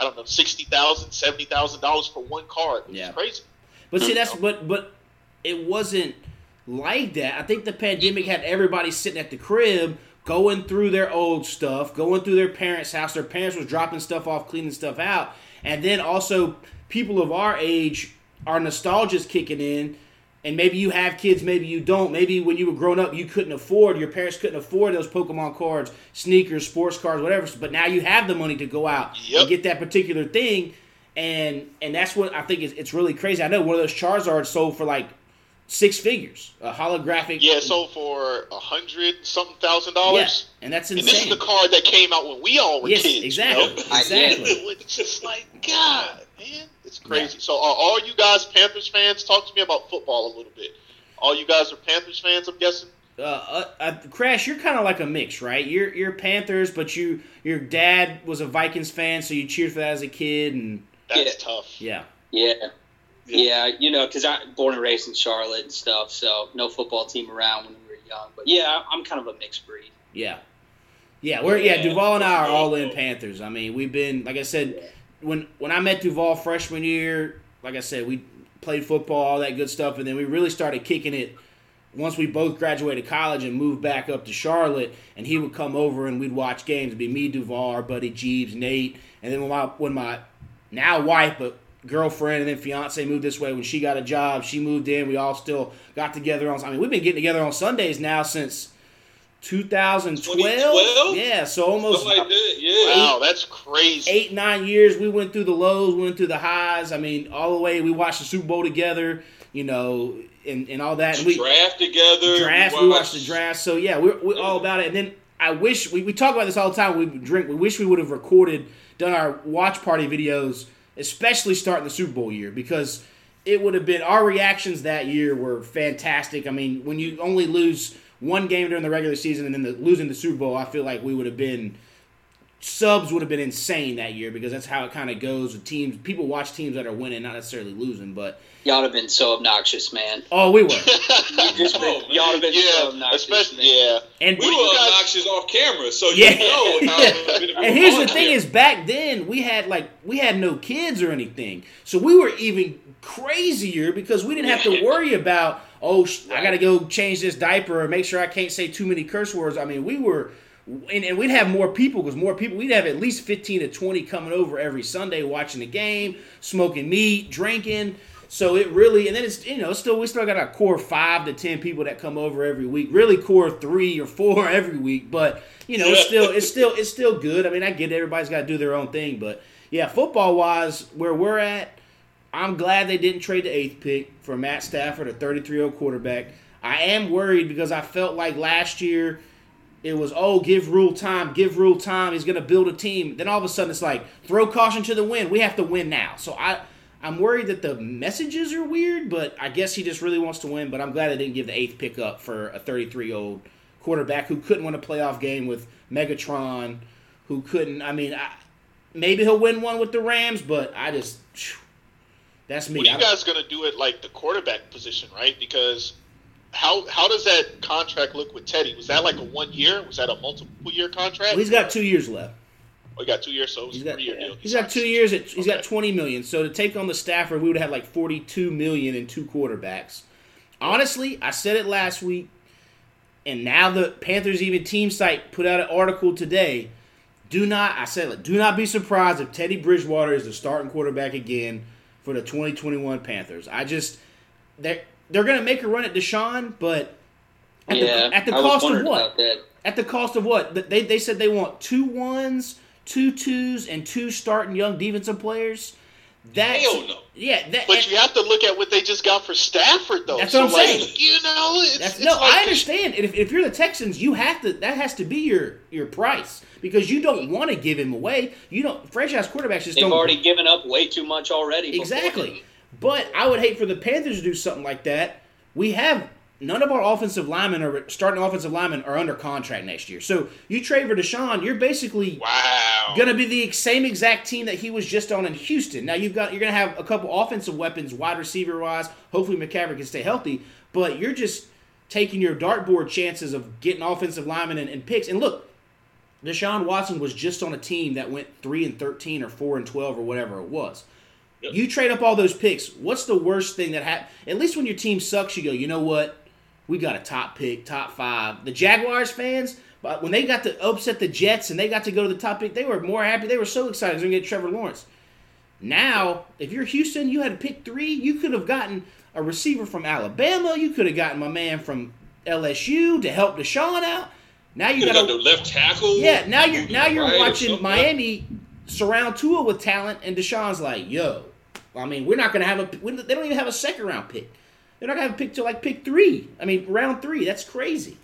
I don't know, sixty thousand, seventy thousand dollars for one card, which Yeah. is crazy. But see, that's but but it wasn't like that. I think the pandemic had everybody sitting at the crib, going through their old stuff, going through their parents' house. Their parents was dropping stuff off, cleaning stuff out, and then also people of our age, our nostalgia's kicking in. And maybe you have kids, maybe you don't. Maybe when you were growing up, you couldn't afford, your parents couldn't afford those Pokemon cards, sneakers, sports cards, whatever. But now you have the money to go out Yep. and get that particular thing and and that's what I think is it's really crazy. I know one of those Charizards sold for like six figures, a holographic. Yeah, so for a hundred something thousand yeah, dollars. and that's And this is the card that came out when we all were Yes, kids. exactly, You know? exactly. it's just like God, man, it's crazy. So, are all you guys Panthers fans? Talk to me about football a little bit. All you guys are Panthers fans, I'm guessing. Uh, uh, uh, Crash, you're kind of like a mix, right? You're you're Panthers, but you your dad was a Vikings fan, so you cheered for that as a kid, and That's Yeah. tough. yeah, Yeah. Yeah, you know, because I'm born and raised in Charlotte and stuff, so no football team around when we were young. But yeah, I'm kind of a mixed breed. Yeah. Yeah, we're yeah, Yeah. Duvall and I are all in Panthers. I mean, we've been like I said when when I met Duvall freshman year, like I said, we played football, all that good stuff, and then we really started kicking it once we both graduated college and moved back up to Charlotte, and he would come over and we'd watch games. It'd be me, Duvall, our buddy Jeeves, Nate, and then when my when my now wife but girlfriend and then fiance moved this way when she got a job, she moved in. We all still got together on. I mean, we've been getting together on Sundays now since 2012. 2012? Yeah, so almost like that. Yeah. Wow, that's crazy. eight nine years. We went through the lows, we went through the highs. I mean, all the way. We watched the Super Bowl together, you know, and, and all that. And we draft together. draft. We watched the draft. So yeah, we're, we're all about it. And then I wish we, we talk about this all the time. We drink. We wish we would have recorded, done our watch party videos, especially starting the Super Bowl year because it would have been our reactions that year were fantastic. I mean, when you only lose one game during the regular season and then the, losing the Super Bowl, I feel like we would have been subs would have been insane that year because that's how it kind of goes with teams. People watch teams that are winning, not necessarily losing. But Y'all have been so obnoxious, man. oh, we were. You just oh, been, Oh, man. y'all have been so yeah, obnoxious. especially man. yeah. And We we- were guys- obnoxious off camera, so Yeah. you know how it would've been And here's the thing: camera. is back then we had like we had no kids or anything, so we were even crazier because we didn't have to worry about oh sh- I got to go change this diaper or make sure I can't say too many curse words. I mean, we were. And, and we'd have more people because more people. We'd have at least fifteen to twenty coming over every Sunday, watching the game, smoking meat, drinking. So it really, and then it's you know still we still got our core five to ten people that come over every week. Really core three or four every week, but you know it's still it's still it's still good. I mean I get it, everybody's got to do their own thing, but yeah, football wise, where we're at, I'm glad they didn't trade the eighth pick for Matt Stafford, a 33 year old quarterback. I am worried because I felt like last year it was oh give Rhule time, give Rhule time. He's going to build a team. Then all of a sudden it's like throw caution to the wind. We have to win now. So I I'm worried that the messages are weird, but I guess he just really wants to win. But I'm glad they didn't give the eighth pick up for a 33 year old quarterback who couldn't win a playoff game with Megatron, who couldn't. I mean, I, maybe he'll win one with the Rams, but I just phew, that's me. What are you guys gonna do it like the quarterback position, right? Because how how does that contract look with Teddy? Was that like a one year? Was that a multiple year contract? well, he's got two years left. Oh, he got two years, so it was He's a got three year deal. he's got two years. At, He's got twenty million. So to take on the Stafford, we would have like forty two million in two quarterbacks. Honestly, I said it last week, and now the Panthers even team site put out an article today. Do not, I said, it, do not be surprised if Teddy Bridgewater is the starting quarterback again for the 2021 Panthers. I just they're they're gonna make a run at Deshaun, but at yeah, the, at the cost of what? At the cost of what? They they said they want two ones, two twos, and two starting young defensive players. That's, Hell no. Yeah, that, But you have to look at what they just got for Stafford, though. That's so, what I'm like, saying. You know, it's, that's, it's no, like I understand. And If, if you're the Texans, you have to. That has to be your your price because you don't want to give him away. You don't. Franchise quarterbacks just They've don't. already given up way too much already. Exactly. But I would hate for the Panthers to do something like that. We have none of our offensive linemen or starting offensive linemen are under contract next year. So you trade for Deshaun, you're basically Wow. going to be the same exact team that he was just on in Houston. Now you've got you're going to have a couple offensive weapons, wide receiver wise. Hopefully McCaffrey can stay healthy, but you're just taking your dartboard chances of getting offensive linemen and, and picks. And look, Deshaun Watson was just on a team that went three and thirteen or four and twelve or whatever it was. Yep. You trade up all those picks. What's the worst thing that happened? At least when your team sucks, you go, you know what? We got a top pick, top five. The Jaguars fans, but when they got to upset the Jets and they got to go to the top pick, they were more happy. They were so excited to get Trevor Lawrence. Now, if you're Houston, you had to pick three. You could have gotten a receiver from Alabama. You could have gotten my man from LSU to help Deshaun out. Now you You got a left tackle. yeah, now you're now you're Right, watching. Miami surround Tua with talent, and Deshaun's like, "Yo, I mean, we're not gonna have a. They don't even have a second round pick. They're not gonna have a pick till like pick three. I mean, round three. That's crazy.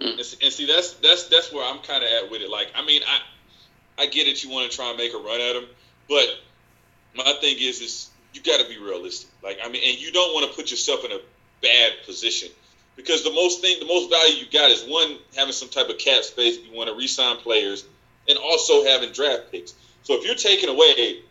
Mm, and see, that's that's that's where I'm kind of at with it. Like, I mean, I I get it. You want to try and make a run at them, but my thing is, is you got to be realistic. Like, I mean, and you don't want to put yourself in a bad position because the most thing, the most value you got is one having some type of cap space. You want to re-sign players, and also having draft picks. So if you're taking away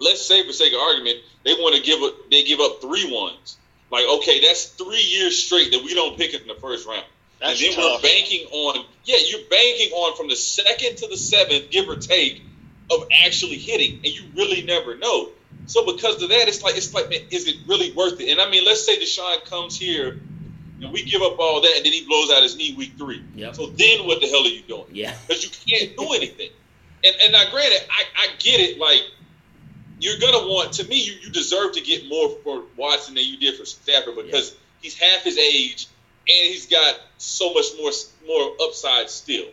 let's say for sake of argument, they want to give up they give up three ones. Like, okay, that's three years straight that we don't pick it in the first round. That's and then tough. we're banking on yeah, you're banking on from the second to the seventh, give or take, of actually hitting, and you really never know. So because of that, it's like it's like, man, is it really worth it? And I mean, let's say Deshaun comes here and we give up all that, and then he blows out his knee week three. Yep. So then what the hell are you doing? Yeah. Because you can't do anything. And and now granted, I, I get it, like you're gonna want to me, you, you deserve to get more for Watson than you did for Stafford because he's half his age and he's got so much more more upside still.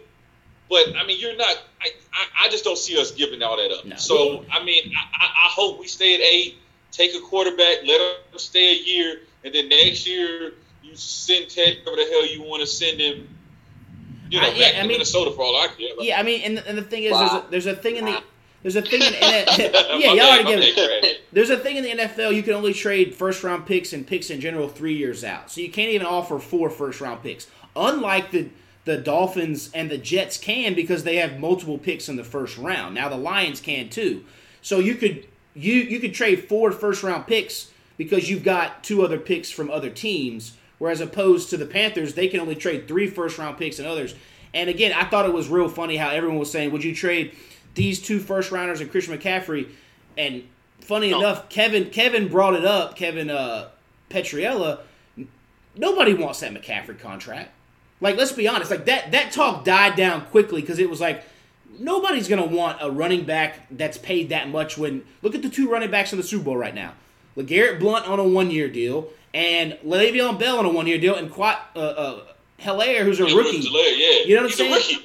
But I mean, you're not. I, I, I just don't see us giving all that up. No. So I mean, I, I I hope we stay at eight, take a quarterback, let him stay a year, and then next year you send Ted wherever the hell you want to send him. You know, I- yeah, back I to mean- Minnesota for all I care. Like, Yeah, I mean, and, and the thing is, Wow. there's, a, there's a thing in the there's a thing in the yeah, y'all already give it. There's a thing in the NFL you can only trade first round picks and picks in general three years out. So you can't even offer four first round picks. Unlike the the Dolphins and the Jets can because they have multiple picks in the first round. Now the Lions can too. So you could you you could trade four first round picks because you've got two other picks from other teams. Whereas opposed to the Panthers, they can only trade three first round picks and others. And again, I thought it was real funny how everyone was saying, "Would you trade these two first rounders and Christian McCaffrey?" And funny No. enough, Kevin Kevin brought it up. Kevin uh, Petriella. Nobody wants that McCaffrey contract. Like, let's be honest. Like that that talk died down quickly because it was like nobody's gonna want a running back that's paid that much. When look at the two running backs in the Super Bowl right now: Legarrette Blunt on a one year deal and Le'Veon Bell on a one year deal, and Quat uh, uh, Helaire, who's a rookie. Jaleel, yeah. You know what I'm saying?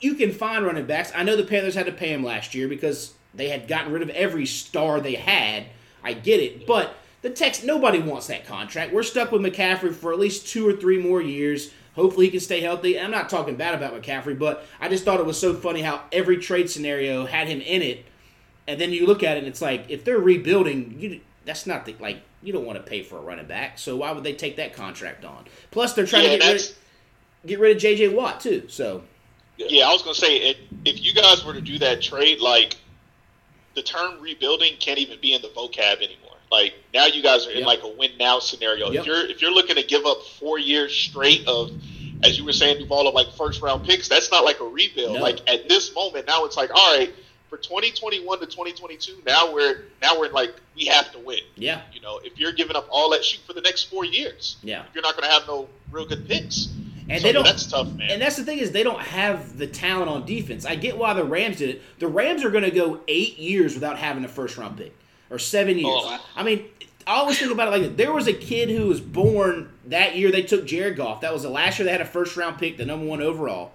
You can find running backs. I know the Panthers had to pay him last year because they had gotten rid of every star they had. I get it, but the Tex nobody wants that contract. We're stuck with McCaffrey for at least two or three more years. Hopefully he can stay healthy. I'm not talking bad about McCaffrey, but I just thought it was so funny how every trade scenario had him in it, and then you look at it and it's like if they're rebuilding, you that's not the like you don't want to pay for a running back, so why would they take that contract on? Plus they're trying Yeah, to get rid, that's get rid of J.J. Watt too. So yeah. I was gonna say it, if you guys were to do that trade, like the term rebuilding can't even be in the vocab anymore. Like now, you guys are in Yep. like a win now scenario. Yep. If you're if you're looking to give up four years straight of, as you were saying, Duvall of like first round picks, that's not like a rebuild. No. Like at this moment, now it's like all right. For 2021 to 2022, now we're now we're like we have to win. yeah, You know, if you're giving up all that shoot for the next four years, yeah. you're not going to have no real good picks. And So, they don't. That's tough, man. And that's the thing is they don't have the talent on defense. I get why the Rams did it. The Rams are going to go eight years without having a first round pick or seven oh, years. Oh. I mean, I always think about it like this. There was a kid who was born that year they took Jared Goff. That was the last year they had a first round pick, the number one overall.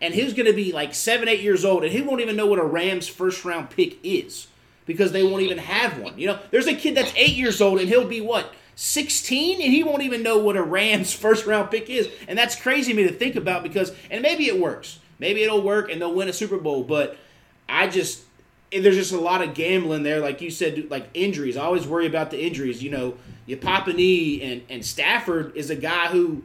And he's going to be like seven, eight years old, and he won't even know what a Rams first round pick is because they won't even have one. You know, there's a kid that's eight years old, and he'll be what 16, and he won't even know what a Rams first round pick is, and that's crazy to me to think about because, and maybe it works, maybe it'll work, and they'll win a Super Bowl, but I just there's just a lot of gambling there, like you said, like injuries. I always worry about the injuries. You know, you pop a knee, and and Stafford is a guy who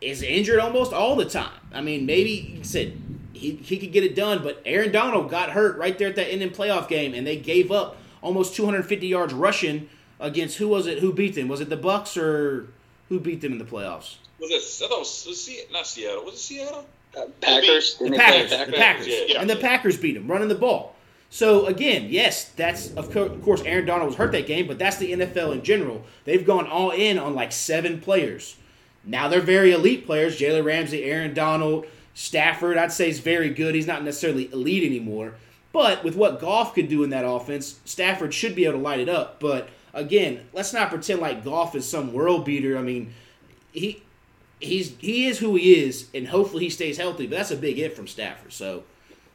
is injured almost all the time. I mean, maybe you said he, he could get it done, but Aaron Donald got hurt right there at that ending playoff game, and they gave up almost 250 yards rushing against who was it? Who beat them? Was it the Bucks or who beat them in the playoffs? Was it? I thought it was, was Se- not Seattle. Was it Seattle? Uh, Packers. The Didn't Packers, the Packers? Packers, Yeah. and the Packers beat them running the ball. So again, yes, that's of co- of course Aaron Donald was hurt that game, but that's the NFL in general. They've gone all in on like seven players. Now they're very elite players: Jalen Ramsey, Aaron Donald, Stafford. I'd say is very good. He's not necessarily elite anymore, but with what Goff could do in that offense, Stafford should be able to light it up. But again, let's not pretend like Goff is some world beater. I mean, he he's he is who he is, and hopefully he stays healthy. But that's a big hit from Stafford. So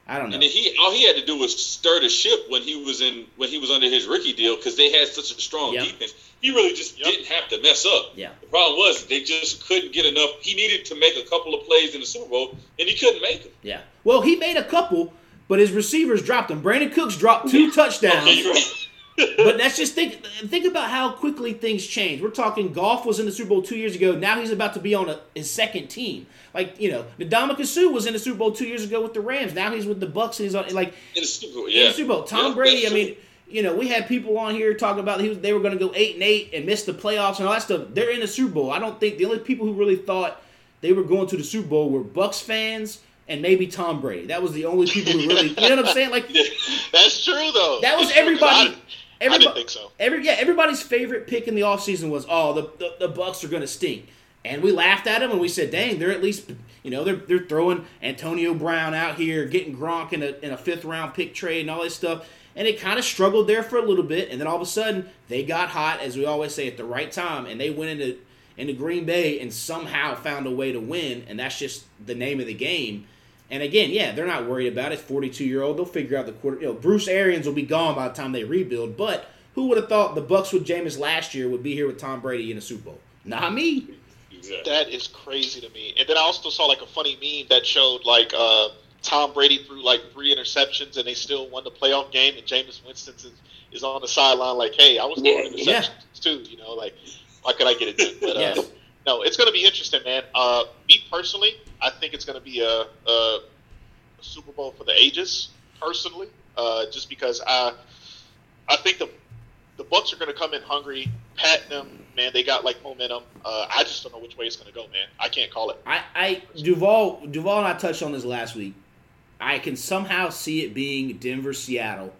I don't know. And he all he had to do was stir the ship when he was in when he was under his rookie deal because they had such a strong Yep. defense. He really just Yep. didn't have to mess up. Yeah. The problem was they just couldn't get enough. He needed to make a couple of plays in the Super Bowl, and he couldn't make them. Yeah. Well, he made a couple, but his receivers dropped them. Brandin Cooks dropped two touchdowns. Okay, right. But that's just think think about how quickly things change. We're talking Goff was in the Super Bowl two years ago. Now he's about to be on a, his second team. Like you know, Ndamukong Suh was in the Super Bowl two years ago with the Rams. Now he's with the Bucks and he's on like in the Super Bowl, yeah. Super Bowl. Tom Yeah, Brady. I mean, you know, we had people on here talking about he was, they were going to go eight and eight and miss the playoffs and all that stuff. They're in the Super Bowl. I don't think the only people who really thought they were going to the Super Bowl were Bucks fans and maybe Tom Brady. That was the only people who really, you know what I'm saying? Like that's true though. That was It's true, 'cause everybody. I, I didn't think so. Every yeah, everybody's favorite pick in the offseason was oh the, the the Bucks are going to stink, and we laughed at them and we said, dang, they're at least you know they're they're throwing Antonio Brown out here, getting Gronk in a in a fifth round pick trade and all this stuff, and it kind of struggled there for a little bit, and then all of a sudden they got hot as we always say at the right time, and they went into into Green Bay and somehow found a way to win, and that's just the name of the game. And again, yeah, they're not worried about it. Forty-two year old, they'll figure out the quarter. You know, Bruce Arians will be gone by the time they rebuild. But who would have thought the Bucks with Jameis last year would be here with Tom Brady in a Super Bowl? Not me. Exactly. That is crazy to me. And then I also saw like a funny meme that showed like uh, Tom Brady threw like three interceptions and they still won the playoff game, and Jameis Winston is, is on the sideline like, "Hey, I was throwing Yeah. interceptions too." You know, like why could I get it done? But uh, Yes. no, it's going to be interesting, man. Uh, me personally, I think it's going to be a, a, Super Bowl for the ages. Personally, uh, just because I I think the the Bucks are going to come in hungry, patting them. Man, they got like momentum. Uh, I just don't know which way it's going to go, man. I can't call it. I, I Duvall Duvall and I touched on this last week. I can somehow see it being Denver Seattle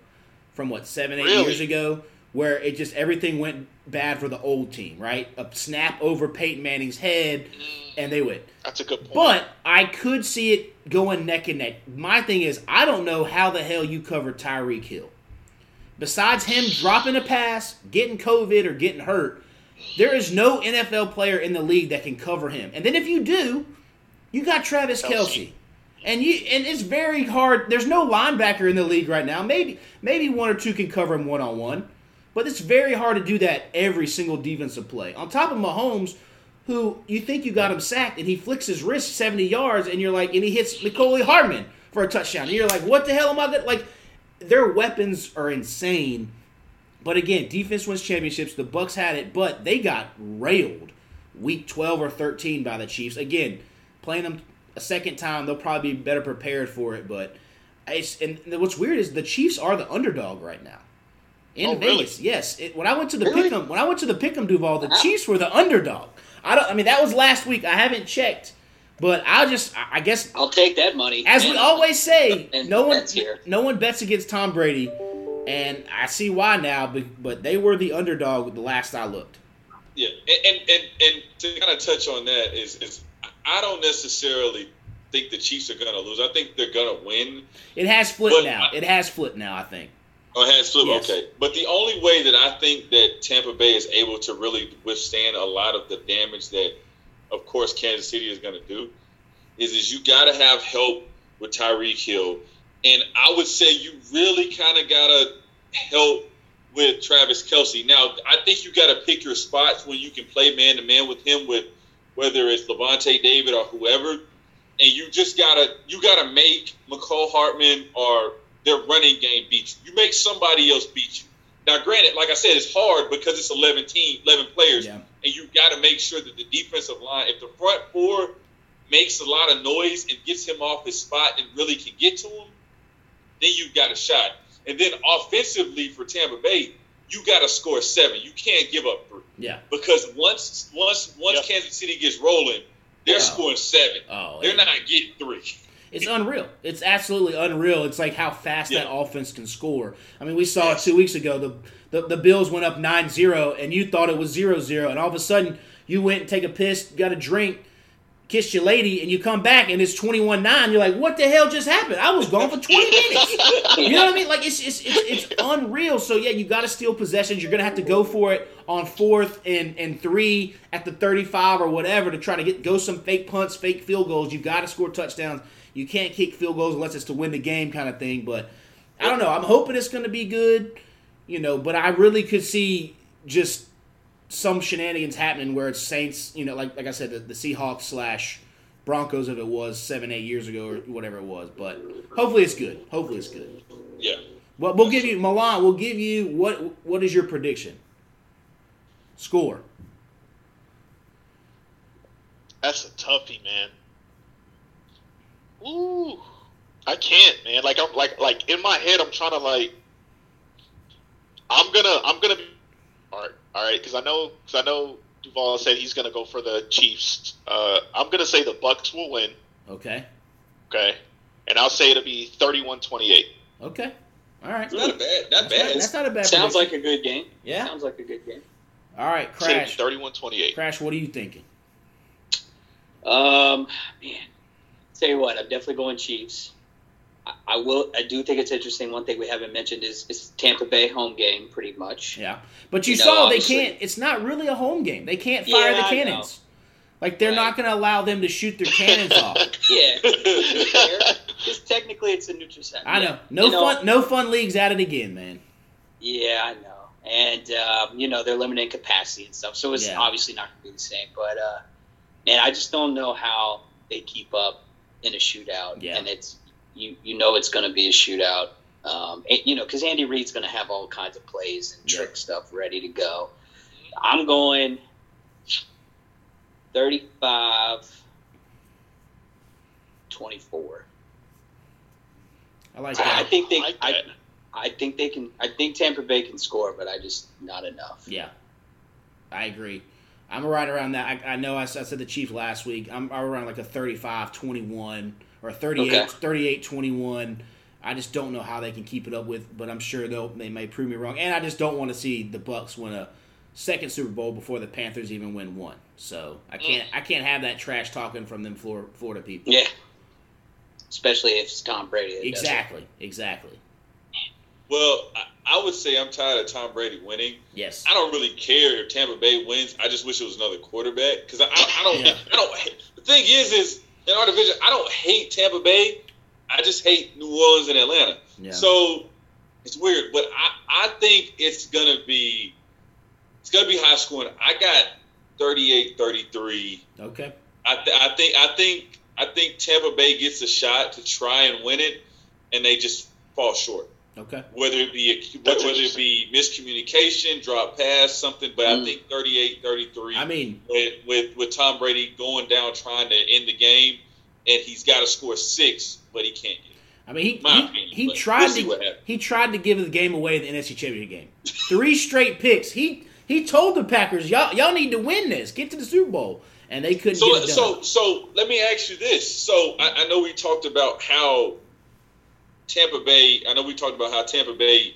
from what seven eight Really? years ago, where it just everything went bad for the old team, right? A snap over Peyton Manning's head, mm. and they went. That's a good point. But I could see it going neck and neck. My thing is, I don't know how the hell you cover Tyreek Hill. Besides him dropping a pass, getting COVID, or getting hurt, there is no NFL player in the league that can cover him. And then if you do, you got Travis Kelce. Kelsey. And you and it's very hard. There's no linebacker in the league right now. Maybe maybe one or two can cover him one on one, but it's very hard to do that every single defensive play. On top of Mahomes, who you think you got him sacked, and he flicks his wrist 70 yards, and you're like, and he hits Mecole Hardman for a touchdown, and you're like, what the hell am I gonna like? Their weapons are insane. But again, defense wins championships. The Bucks had it, but they got railed week 12 or 13 by the Chiefs. Again, playing them a second time, they'll probably be better prepared for it. But it's, and what's weird is the Chiefs are the underdog right now in Oh, really? Vegas. Yes, it, when I went to the Really? Pick'em, when I went to the Pick'em Duvall, the Chiefs were the underdog. I don't. I mean, that was last week. I haven't checked, but I'll just. I I guess I'll take that money. as we always say, no one bets here. no one bets against Tom Brady, and I see why now. But, but they were the underdog the last I looked. Yeah, and and, and, and to kind of touch on that is is I don't necessarily think the Chiefs are going to lose. I think they're going to win. It has split But- now. It has split now. I think. Oh, has. Yes. Okay, but the only way that I think that Tampa Bay is able to really withstand a lot of the damage that, of course, Kansas City is going to do, is is you got to have help with Tyreek Hill, and I would say you really kind of got to help with Travis Kelce. Now, I think you got to pick your spots when you can play man to man with him, with whether it's Lavonte David or whoever, and you just gotta you gotta make Mecole Hardman or their running game beat you. You make somebody else beat you. Now, granted, like I said, it's hard because it's 11 team, 11 players, Yeah. and you got to make sure that the defensive line, if the front four makes a lot of noise and gets him off his spot and really can get to him, then you got a shot. And then offensively for Tampa Bay, you got to score seven. You can't give up three Yeah. because once once once Yep. Kansas City gets rolling, they're Wow. scoring seven. Oh, They're yeah. not getting three. It's unreal. It's absolutely unreal. It's like how fast that offense can score. I mean, we saw Yes. it two weeks ago. The, the the Bills went up 9-0, and you thought it was 0-0, and all of a sudden you went and take a piss, got a drink, kissed your lady, and you come back and it's 21-9. You're like, what the hell just happened? I was gone for 20 minutes. You know what I mean? Like it's it's it's, it's unreal. So yeah, you got to steal possessions. You're gonna have to go for it on fourth and and three at the 35 or whatever to try to get go some fake punts, fake field goals. You got to score touchdowns. You can't kick field goals unless it's to win the game kind of thing. But I don't know. I'm hoping it's gonna be good. You know, but I really could see just some shenanigans happening where it's Saints. You know, like like I said, the, the Seahawks slash. Broncos, if it was seven, eight years ago or whatever it was, but hopefully it's good. Hopefully it's good. Yeah. Well, we'll give you Milan. We'll give you what? What is your prediction? Score. That's a toughie, man. Ooh, I can't, man. Like I'm like like in my head, I'm trying to like. I'm gonna I'm gonna be all right because I know because I know Duvall said he's gonna go for the Chiefs. Uh, I'm gonna say the Bucks will win. Okay. Okay, and I'll say it'll be 31-28. Okay. All right. It's not a bad, not That's not, bad. that's not a bad. Sounds prediction. like a good game. Yeah. Sounds like a good game. All right, Say Crash. 31-28. Crash, what are you thinking? Um, man, tell you what, I'm definitely going Chiefs. I, I will. I do think it's interesting. One thing we haven't mentioned is, is Tampa Bay home game, pretty much. Yeah, but you, You know, saw they can't. It's not really a home game. They can't fire Yeah, the cannons. Like they're Right. not going to allow them to shoot their cannons off. Yeah, because technically it's a neutral site. I know. No You know- fun. No fun leagues at it again, man. Yeah, I know. And um, you know they're limiting capacity and stuff, so it's Yeah. obviously not going to be the same. But uh, man, I just don't know how they keep up in a shootout. Yeah. And it's you you know it's going to be a shootout. Um, and, you know because Andy Reid's going to have all kinds of plays and Yeah. trick stuff ready to go. I'm going 35 24. I like that. I that. think they I like I. I think they can I think Tampa Bay can score, but I just not enough. Yeah, I agree. I'm right around that. I, I know I said the Chiefs last week. I'm, I'm around like a 35-21 or a 38, Okay. 38-21. I just don't know how they can keep it up with, but I'm sure they'll they may prove me wrong. And I just don't want to see the Bucks win a second Super Bowl before the Panthers even win one. So I mm. can't I can't have that trash talking from them Florida, people. Yeah. Especially if it's Tom Brady. it. Exactly, exactly. Well, I, I would say I'm tired of Tom Brady winning. Yes. I don't really care if Tampa Bay wins. I just wish it was another quarterback because I, I, I don't. Yeah. I don't. The thing is, is in our division, I don't hate Tampa Bay. I just hate New Orleans and Atlanta. Yeah. So it's weird, but I, I think it's gonna be it's gonna be high scoring. I got 38-33. okay. I, th- I think I think I think Tampa Bay gets a shot to try and win it, and they just fall short. Okay. Whether it be a, whether it be miscommunication, drop pass, something, but I Mm. think 38-33 I mean, with, with with Tom Brady going down trying to end the game, and he's got to score six, but he can't. Get it. I mean, he My he, opinion, he tried we'll to he tried to give the game away in the NFC Championship game. Three straight picks. He he told the Packers, y'all y'all need to win this, get to the Super Bowl, and they couldn't So get it done. so so let me ask you this. So I, I know we talked about how Tampa Bay. I know we talked about how Tampa Bay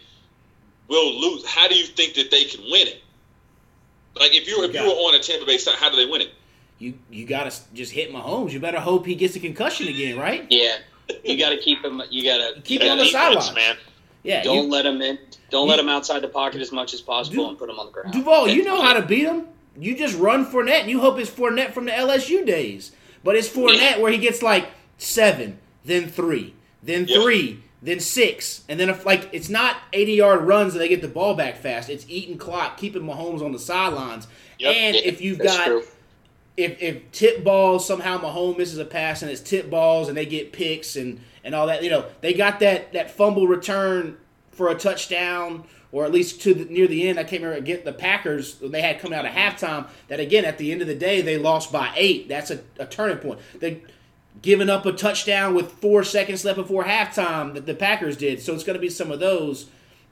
will lose. How do you think that they can win it? Like if you were if you were on a Tampa Bay side, how do they win it? you you gotta just hit Mahomes. You better hope he gets a concussion again, right? Yeah. You got to keep him. You got to Keep him on the gotta- side- Defense, sidelines. man. Yeah. Don't you, let him in. Don't you- let him outside the pocket as much as possible Du- and put him on the ground. Duvall, you know how to beat him. You just run Fournette, and you hope it's Fournette from the LSU days. But it's Fournette where he gets like seven, then three, then three, then six, and then if like it's not eighty yard runs and they get the ball back fast. It's eating clock, keeping Mahomes on the sidelines. Yep. and Yeah, if you've got true. if if tip balls somehow Mahomes misses a pass and it's tip balls and they get picks and and all that, you know, they got that that fumble return for a touchdown or at least to the, near the end. I can't remember get the Packers when they had coming out of halftime. That again at the end of the day they lost by eight. That's a, a turning point. They giving up a touchdown with four seconds left before halftime that the Packers did. So it's going to be some of those.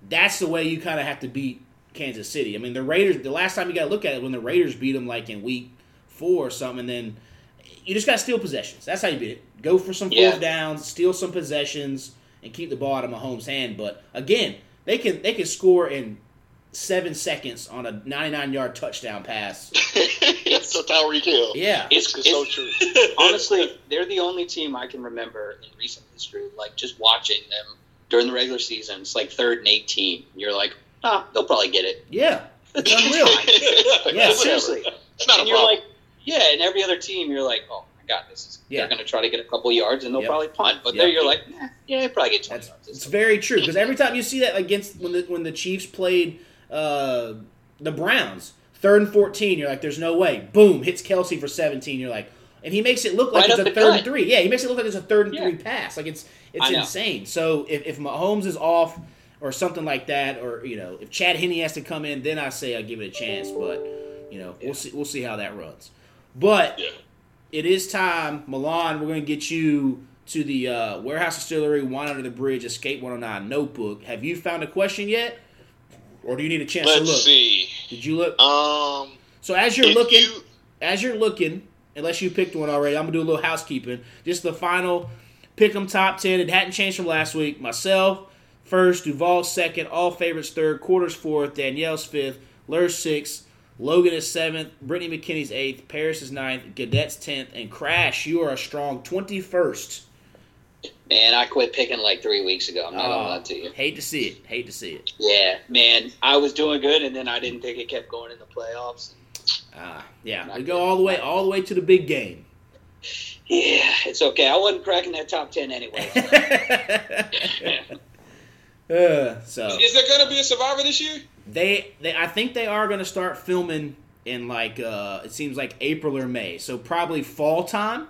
That's the way you kind of have to beat Kansas City. I mean, the Raiders. The last time you got to look at it when the Raiders beat them like in week four or something, and then you just got to steal possessions. That's how you beat it. Go for some Yeah. fourth downs, steal some possessions, and keep the ball out of Mahomes' hand. But again, they can they can score in seven seconds on a 99 yard touchdown pass. That's a Tyreek Hill. Yeah, It's, It's so true. honestly, they're the only team I can remember in recent history, like just watching them during the regular season. It's like third and eighteen. You're like, ah, they'll probably get it. yeah, it's unreal. Yeah, seriously. It's not a and you're problem. like, yeah. And every other team, you're like, oh my god, this is. Yeah. They're going to try to get a couple yards and they'll Yep. probably punt. But Yep. there, you're like, nah, yeah, they probably get twenty That's yards. it's very true because every time you see that against when the when the Chiefs played uh, the Browns, third and fourteen, you're like, "There's no way." Boom, hits Kelce for seventeen. You're like, and he makes it look like Right it's a third and three. Yeah, he makes it look like it's a third and Yeah. three pass. Like it's it's insane. So if if Mahomes is off or something like that, or you know, if Chad Henne has to come in, then I say I give it a chance. But you know, we'll see we'll see how that runs. But Yeah. it is time, Milan. We're going to get you to the uh, Warehouse Distillery Wine Under the Bridge Escape 109 notebook. Have you found a question yet? or do you need a chance to Let's look? see. Did you look? Um, So as you're looking, you- as you're looking, unless you picked one already, I'm gonna do a little housekeeping. Just the final pick pick 'em top ten. It hadn't changed from last week. Myself first, Duvall second, all favorites third, quarters fourth, Danielle's fifth, Lur sixth, Logan is seventh, Brittany McKinney's eighth, Paris is ninth, Gadet's tenth, and Crash, you are a strong twenty first. Man, I quit picking like three weeks ago. I'm not gonna lie to you. hate to see it. Hate to see it. Yeah, man, I was doing good, and then I didn't think it kept going in the playoffs. Ah, yeah, Not we good. go all the way, all the way to the big game. Yeah, it's okay. I wasn't cracking that top ten anyway. uh, so Is there gonna be a survivor this year? They, they, I think they are going to start filming in like uh, it seems like April or May, so probably fall time,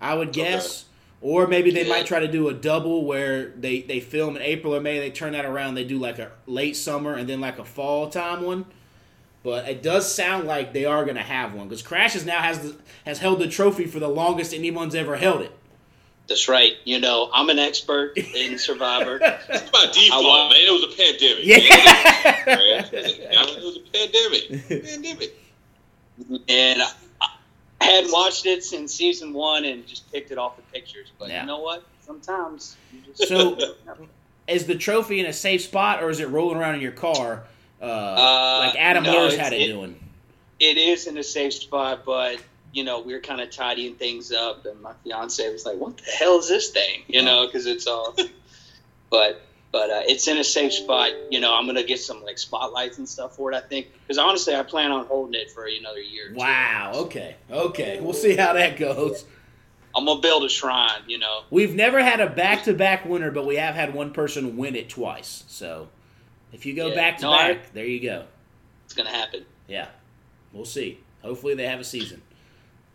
I would guess, or maybe they Yeah. might try to do a double where they they film in April or May, they turn that around, they do like a late summer and then like a fall time one. But it does sound like they are going to have one because Crashes now has the, has held the trophy for the longest anyone's ever held it. That's right. You know, I'm an expert in Survivor. It's by default, I man. It was a pandemic. Yeah. it was a pandemic. Pandemic. and I I hadn't watched it since season one and just picked it off the pictures. But Yeah. you know what? Sometimes you just So- is the trophy in a safe spot or is it rolling around in your car? Uh, Uh, like Adam no, Lurs had it, it- doing. it is in a safe spot, but you know we were kind of tidying things up, and my fiance was like, "What the hell is this thing?" You know, because it's all. but but uh, it's in a safe spot. You know, I'm gonna get some like spotlights and stuff for it. I think because honestly, I plan on holding it for another year. or two. Wow. Okay. Okay. We'll see how that goes. I'm gonna build a shrine. You know. We've never had a back-to-back winner, but we have had one person win it twice. So, if you go Yeah. back to No, I- back, there you go. It's gonna happen. Yeah. We'll see. Hopefully, they have a season.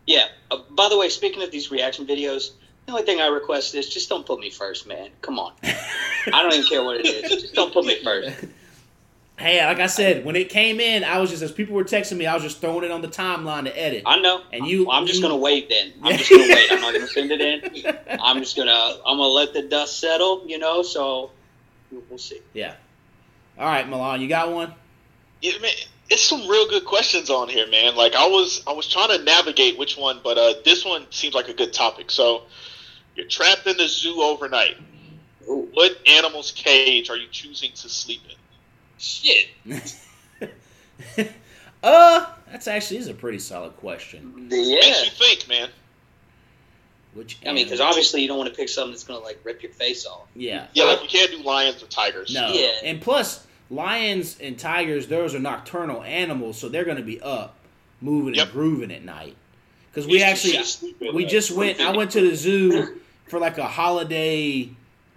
Yeah. Uh, by the way, speaking of these reaction videos, the only thing I request is just don't put me first, man. Come on. I don't even care what it is. Just don't put me first. Hey, like I said, when it came in, I was just as people were texting me, I was just throwing it on the timeline to edit. I know. And you- I'm just gonna wait then. I'm just gonna wait. I'm not gonna send it in. I'm just gonna. I'm gonna let the dust settle. You know. So we'll see. Yeah. All right, Milan, you got one? Yeah, man, it's some real good questions on here, man. Like I was, I was trying to navigate which one, but uh, this one seems like a good topic. So, you're trapped in the zoo overnight. Ooh. What animal's cage are you choosing to sleep in? Shit. uh, that's actually is a pretty solid question. Yeah. Makes you think, man. Which I mean, because obviously you don't want to pick something that's gonna like rip your face off. yeah, Yeah, like you can't do lions or tigers. No. Yeah. And plus, lions and tigers, those are nocturnal animals, so they're going to be up, moving Yep. and grooving at night. Because we actually, we just went. I went to the zoo for like a holiday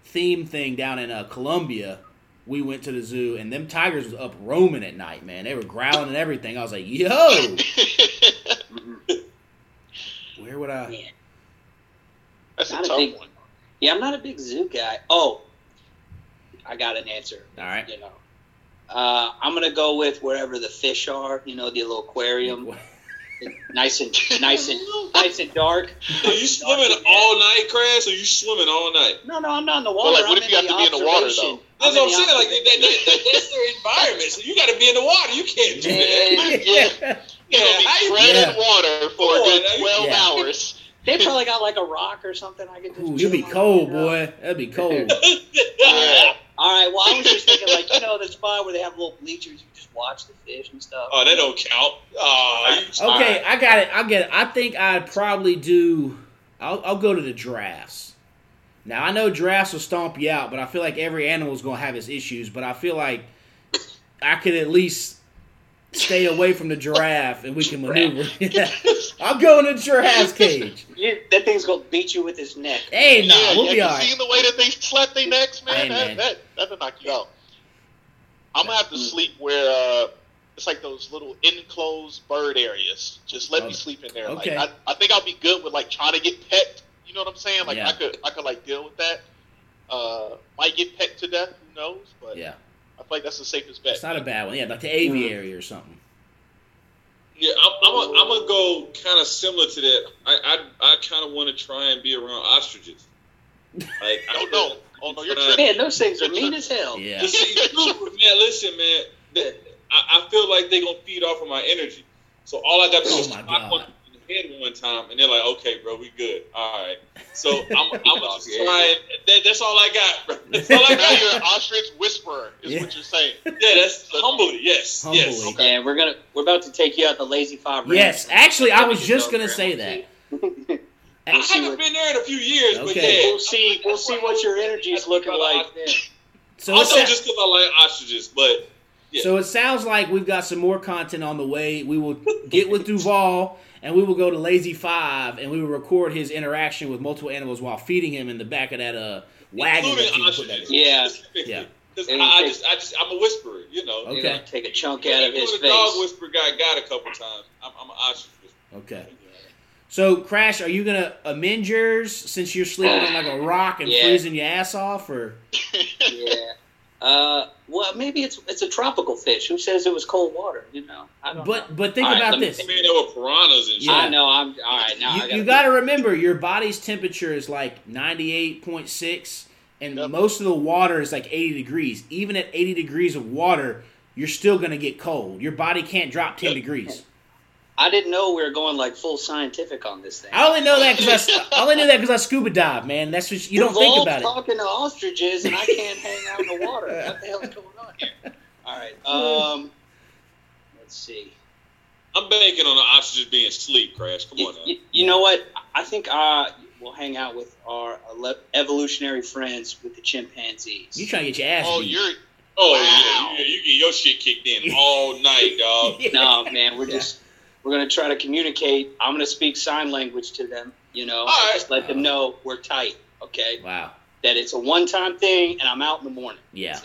theme thing down in uh, Columbia. We went to the zoo, and them tigers was up roaming at night. Man, they were growling and everything. I was like, "Yo, where would I?" Yeah. That's a Not a tough big- one. Yeah, I'm not a big zoo guy. Oh, I got an answer. All right. You know, uh, I'm gonna go with wherever the fish are. You know, the little aquarium, nice and nice and nice and dark. Are you swimming all night, Crash, or you swimming all night? No, no, I'm not in the water. like, what I'm if you have to be in the water, observation. That's I'm what I'm saying. Like that, that, that, that's their environment. So you got to be in the water. You can't do that. Yeah. Yeah, You're how you gonna be treading Yeah. water for Come a good twelve Yeah. hours. They probably got like a rock or something. I could just. Ooh, you'd be cold, you boy. That'd be cold. Yeah. All right. Well, I was just thinking, like, you know, the spot where they have little bleachers. You just watch the fish and stuff. Oh, that don't count. Uh, you- Okay, I got it. I get it. I think I'd probably do. I'll, I'll go to the giraffes. Now I know giraffes will stomp you out, but I feel like every animal is going to have its issues. But I feel like I could at least stay away from the giraffe, and we can maneuver. I'll go in the giraffe's cage. You, that thing's gonna beat you with his neck. Hey, no, yeah, we'll yeah, be you all right. seen the way that they slap their necks, man? Hey, that, man. That, that'll knock you out. I'm gonna have to sleep where uh, it's like those little enclosed bird areas. Just let Oh, me sleep in there. okay. Like, I, I think I'll be good with like trying to get pecked. You know what I'm saying? Like Yeah. I could, I could like deal with that. Uh, might get pecked to death. Who knows? But Yeah, I feel like that's the safest bet. it's not a bad one. Yeah, like the aviary or something. Yeah, I'm, I'm, a, I'm gonna go kind of similar to that. I, I, I kind of want to try and be around ostriches. Like, I Oh no! Oh no! You're tripping. Man, those things are mean as hell. Yeah. See, man, listen, man. I, I feel like they're gonna feed off of my energy. So all I got to do Oh is my knock God. one head one time, and they're like, "Okay, bro, we good. All right." So I'm, I'm just Yeah. trying. That, that's all I got, bro. That's all I got. you're an ostrich whisperer, is Yeah. what you're saying. yeah, that's humbly. Yes, yes. Humbly. Yeah, we're gonna we're about to take you out the lazy five. Yes, actually, I was just gonna say that. I We'll haven't been there in a few years, but yeah. We'll see. We'll see what your energy is looking like. then. So it, Also, sa- just because I like ostriches, but yeah. so it sounds like we've got some more content on the way. We will get with Duvall and we will go to Lazy Five and we will record his interaction with multiple animals while feeding him in the back of that uh wagon. including that you put that in. Yeah. specifically. Yeah. 'Cause And I, I just, I just, I'm a whisperer, you know. Okay. You're gonna take a chunk Even out of his when the dog face. whisperer guy got a couple times. I'm, I'm an ostrich whisperer. Okay. So Crash, are you gonna amend yours since you're sleeping on like a rock and Yeah. freezing your ass off, or Yeah. Uh, well, maybe it's it's a tropical fish. Who says it was cold water? You know, I don't know. but but think All right, about let me- this. I mean, there were piranhas and shit. Yeah. I know. I'm all right now. You, gotta you got to remember your body's temperature is like 98.6 and Yep. most of the water is like 80 degrees even at 80 degrees of water you're still going to get cold your body can't drop 10 Yep. degrees I didn't know we were going like full scientific on this thing. i only know that because I, I only know that because i scuba dive man that's what you don't think Duvall's about it talking to ostriches and I can't hang out in the water. What the hell's going on here? All right. Um, let's see. I'm banking on the ostriches being asleep, Crash. Come You, on now. you- you know what? I think uh, we'll hang out with our ele- evolutionary friends with the chimpanzees. you trying to get your ass Oh, beat you're Oh, Wow. yeah, you, you get your shit kicked in all night, dog. Yeah. no, man, we're Yeah. just we're gonna try to communicate. I'm gonna speak sign language to them. You know, All right. just let them know we're tight. Okay, wow that it's a one-time thing, and I'm out in the morning. yeah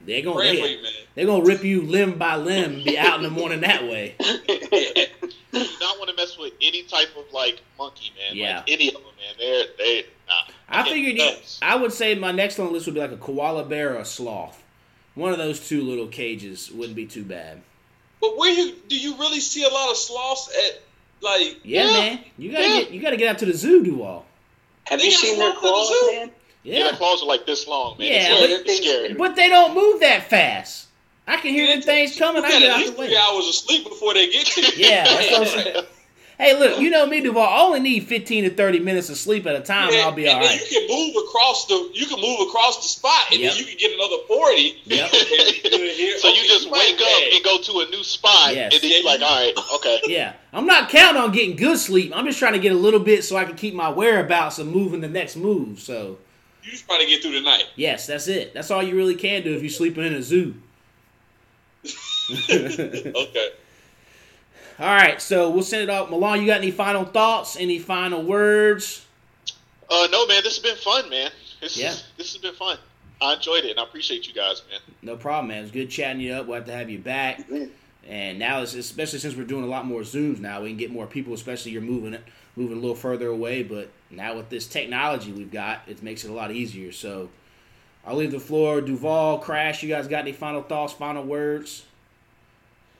they're gonna you, man. they're gonna rip you limb by limb be out in the morning that way it. do not want to mess with any type of like monkey, man. Yeah. Like any of them, man. They're they nah. I figured you. I would say my next on the list would be like a koala bear or a sloth. One of those two little cages wouldn't be too bad. But where you do you really see a lot of sloths at? Like, Yeah, Yeah, man. You gotta yeah. get you gotta get out to the zoo, Duvall. Have They you seen their claws the zoo? man? Yeah, Yeah. the claws are like this long, man. Yeah, it's, but- it's scary. But they don't move that fast. I can hear them things coming. I you get got at out least the three hours of sleep before they get to you. Yeah, that's what I'm saying. Hey, look, you know me, Duvall. I only need 15 to 30 minutes of sleep at a time, and I'll be all and then right. you can move across the you can move across the spot, and Yep. then you can get another forty. Yep. so you just wake up and go to a new spot, Yes. and then you're like, all right, okay. Yeah, I'm not counting on getting good sleep. I'm just trying to get a little bit so I can keep my whereabouts of moving the next move. So, You just trying to get through the night. yes, that's it. That's all you really can do if you're sleeping in a zoo. okay. All right, so we'll send it off. Milan, you got any final thoughts? Any final words? Uh, no, man, this has been fun, man. This Yeah. is, this has been fun. I enjoyed it, and I appreciate you guys, man. No problem, man. It was good chatting you up. We'll have to have you back. And now, especially since we're doing a lot more zooms now, we can get more people. Especially you're moving it, moving a little further away. But now with this technology we've got, it makes it a lot easier. So I'll leave the floor. Duval, Crash, you guys got any final thoughts? Final words?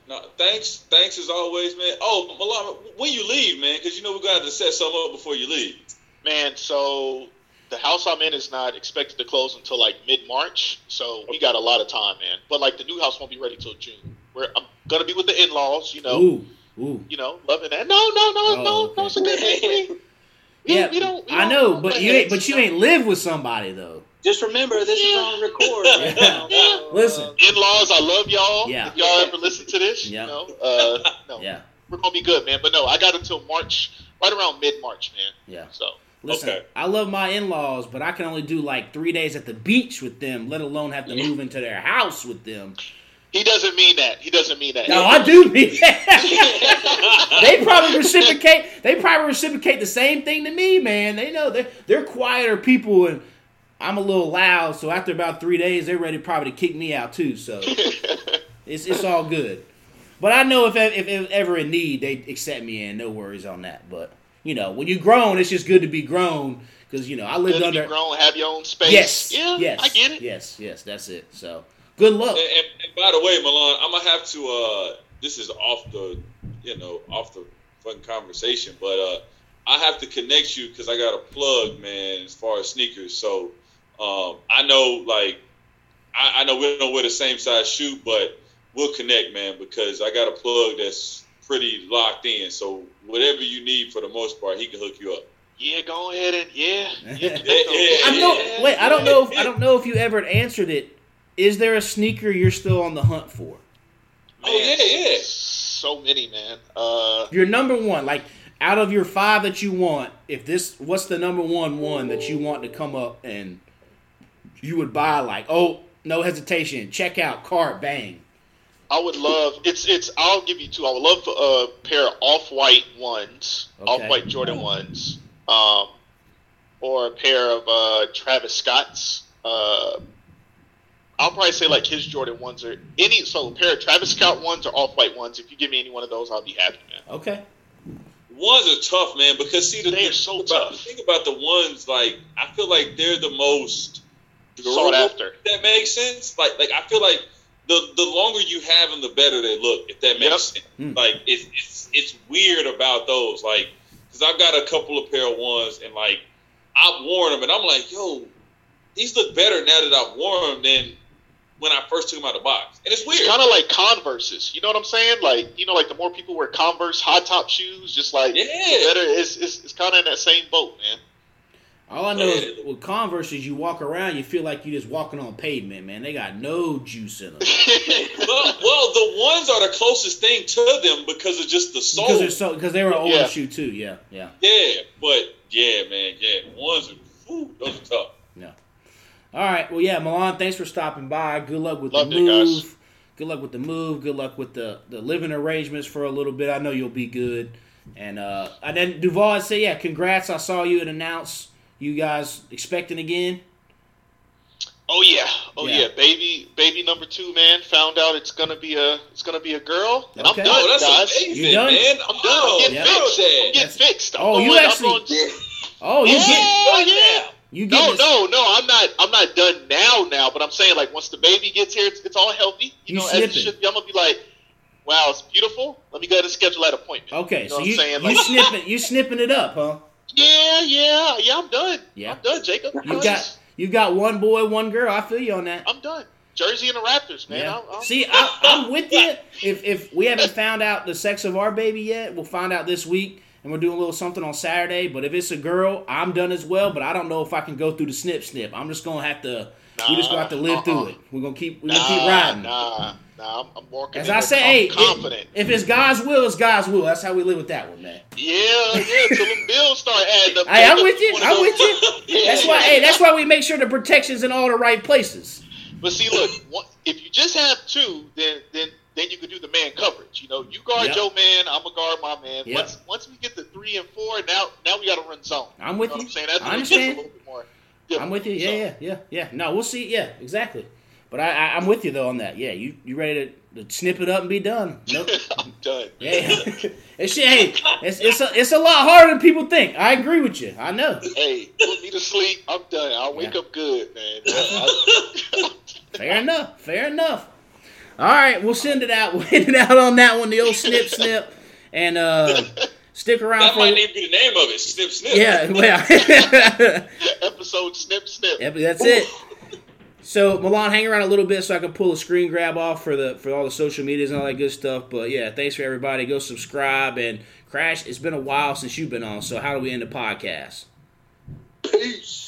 No, thanks, thanks as always, man. Oh, Milan, when you leave, man, because you know we're gonna have to set something up before you leave. Man, so the house I'm in is not expected to close until like mid March, so we got a lot of time, man. But like the new house won't be ready till June. Where I'm gonna be with the in laws, you know, Ooh, ooh. you know, loving that. No, no, no, Oh, no, okay. no, it's a good thing. We- we- Yeah, we don't- we I don't- know, but you ain't, but you ain't live with somebody though. Just remember, this is on record. Yeah. Yeah. Listen. In-laws, I love y'all. Yeah. If y'all ever listen to this, Yeah. you know, uh, no, Yeah, we're gonna be good, man. But no, I got until March, right around mid-March, man. yeah. So Listen, Okay. I love my in-laws, but I can only do like three days at the beach with them, let alone have to move into their house with them. he doesn't mean that. He doesn't mean that. No, I do mean that. they probably reciprocate. They probably reciprocate the same thing to me, man. They know they're they're quieter people, and I'm a little loud. So after about three days, they're ready probably to kick me out too. So it's it's all good. But I know if if, if ever in need, they accept me in. No worries on that. But you know, when you're grown, it's just good to be grown because you know I lived Good to under. be grown, have your own space. Yes. Yeah. Yes. I get it. Yes. Yes. That's it. So good luck. And, and, and by the way, Milan, I'm gonna have to. uh This is off the, you know, off the fucking conversation, but uh I have to connect you because I got a plug, man, as far as sneakers. So um I know, like, I, I know we don't wear the same size shoe, but we'll connect, man, because I got a plug that's pretty locked in. So whatever you need for the most part, he can hook you up. Yeah, go ahead and yeah. yeah, I don't wait. I don't know. If, I don't know if you ever answered it. Is there a sneaker you're still on the hunt for? Oh yeah, yeah. So many, man. Uh, Your number one, like out of your five that you want, if this, what's the number one one that you want to come up and you would buy? Like, oh, no hesitation, check out, cart, bang. I would love it's it's. I'll give you two. I would love a pair of off white ones, Okay. off white Jordan ones, um, or a pair of uh, Travis Scott's. Uh, I'll probably say like his Jordan ones or any. So a pair of Travis Scott ones or off white ones. If you give me any one of those, I'll be happy, man. Okay. Ones are tough, man, because see the They are so about, tough. The thing about the ones, like I feel like they're the most Sought after. if That makes sense. Like, like I feel like the the longer you have them, the better they look. If that makes Yep. sense. Mm. Like it's it's it's weird about those. Like, because I've got a couple of pair of ones, and like I've worn them, and I'm like, yo, these look better now that I've worn them than when I first took them out of the box. And it's weird. It's kind of like Converse's. You know what I'm saying? Like you know, like the more people wear Converse high top shoes, just like Yeah. the better. It's it's, it's kind of in that same boat, man. All I know is with Converse is you walk around, you feel like you're just walking on pavement, man. They got no juice in them well, well, the ones are the closest thing to them because of just the because they're so because they were an older Yeah. shoe too. Yeah, yeah. Yeah, but yeah, man, yeah, ones are whew, those are tough. Yeah. All right. Well, yeah, Milan, thanks for stopping by. Good luck with Loved the move. guys. Good luck with the move. Good luck with the, the living arrangements for a little bit. I know you'll be good. And uh, and then Duvall say, yeah, congrats. I saw you and announce you guys expecting again. Oh yeah, oh Yeah. yeah. baby, baby number two, man. Found out it's gonna be a it's gonna be a girl. And Okay. I'm done, Oh, that's guys. amazing, You done? man. I'm done. Oh, I'm getting Yeah. fixed. I'm dad. getting fixed. I'm Oh, going, you I'm actually- going- Oh, you get Oh yeah. you No, this- no, no. I'm not. I'm not done now. Now, but I'm saying like once the baby gets here, it's, it's all healthy. You, You know, as it snipping. should be. I'm gonna be like, wow, it's beautiful. Let me go ahead and schedule that appointment. Okay, you know so what you I'm saying? you Like, snipping you snipping it up, huh? Yeah, yeah, yeah. I'm done. Yeah. I'm done, Jacob. You done. got you got one boy, one girl. I feel you on that. I'm done. Jersey and the Raptors, man. Yeah. I'm, I'm, See, I, I'm with you. If if we haven't found out the sex of our baby yet, we'll find out this week, and we're doing a little something on Saturday. But if it's a girl, I'm done as well. But I don't know if I can go through the snip snip. I'm just gonna have to. we just gonna have to live Nah, through uh-uh. it. We're gonna keep. We're nah, gonna keep riding. Nah, nah. I'm, I'm more As. I say, hey, confident. If, if it's God's will, it's God's will. That's how we live with that one, man. yeah, yeah. Till the bills start adding up. Hey, I'm with you. I'm with you. Yeah, That's why. Hey, that's why we make sure the protection's in all the right places. But see, look, one- if you just have two, then then then you could do the man coverage. You know, you guard Yep. your man, I'm gonna guard my man. Yep. Once once we get to three and four, now now we got to run zone. I'm with you. Know you. I'm saying that's I understand. a little bit more. I'm with you. Yeah, So, yeah, yeah, yeah. No, we'll see. Yeah, exactly. But I, I, I'm with you though on that. Yeah, you, you ready to, to snip it up and be done? Nope. I'm done. yeah, it's. Hey, it's it's a, it's a lot harder than people think. I agree with you. I know. Hey, put me to sleep. I'm done. I'll wake Yeah. up good, man. Fair enough. Fair enough. All right, we'll send it out. We'll end it out on that one. The old snip snip, and uh, stick around That for. might need to be the name of it. Snip, snip. Yeah, well, episode snip snip. Yep, that's it. So Milan, hang around a little bit so I can pull a screen grab off for the for all the social medias and all that good stuff. But yeah, thanks for everybody. Go subscribe and Crash. It's been a while since you've been on. So how do we end the podcast? Peace.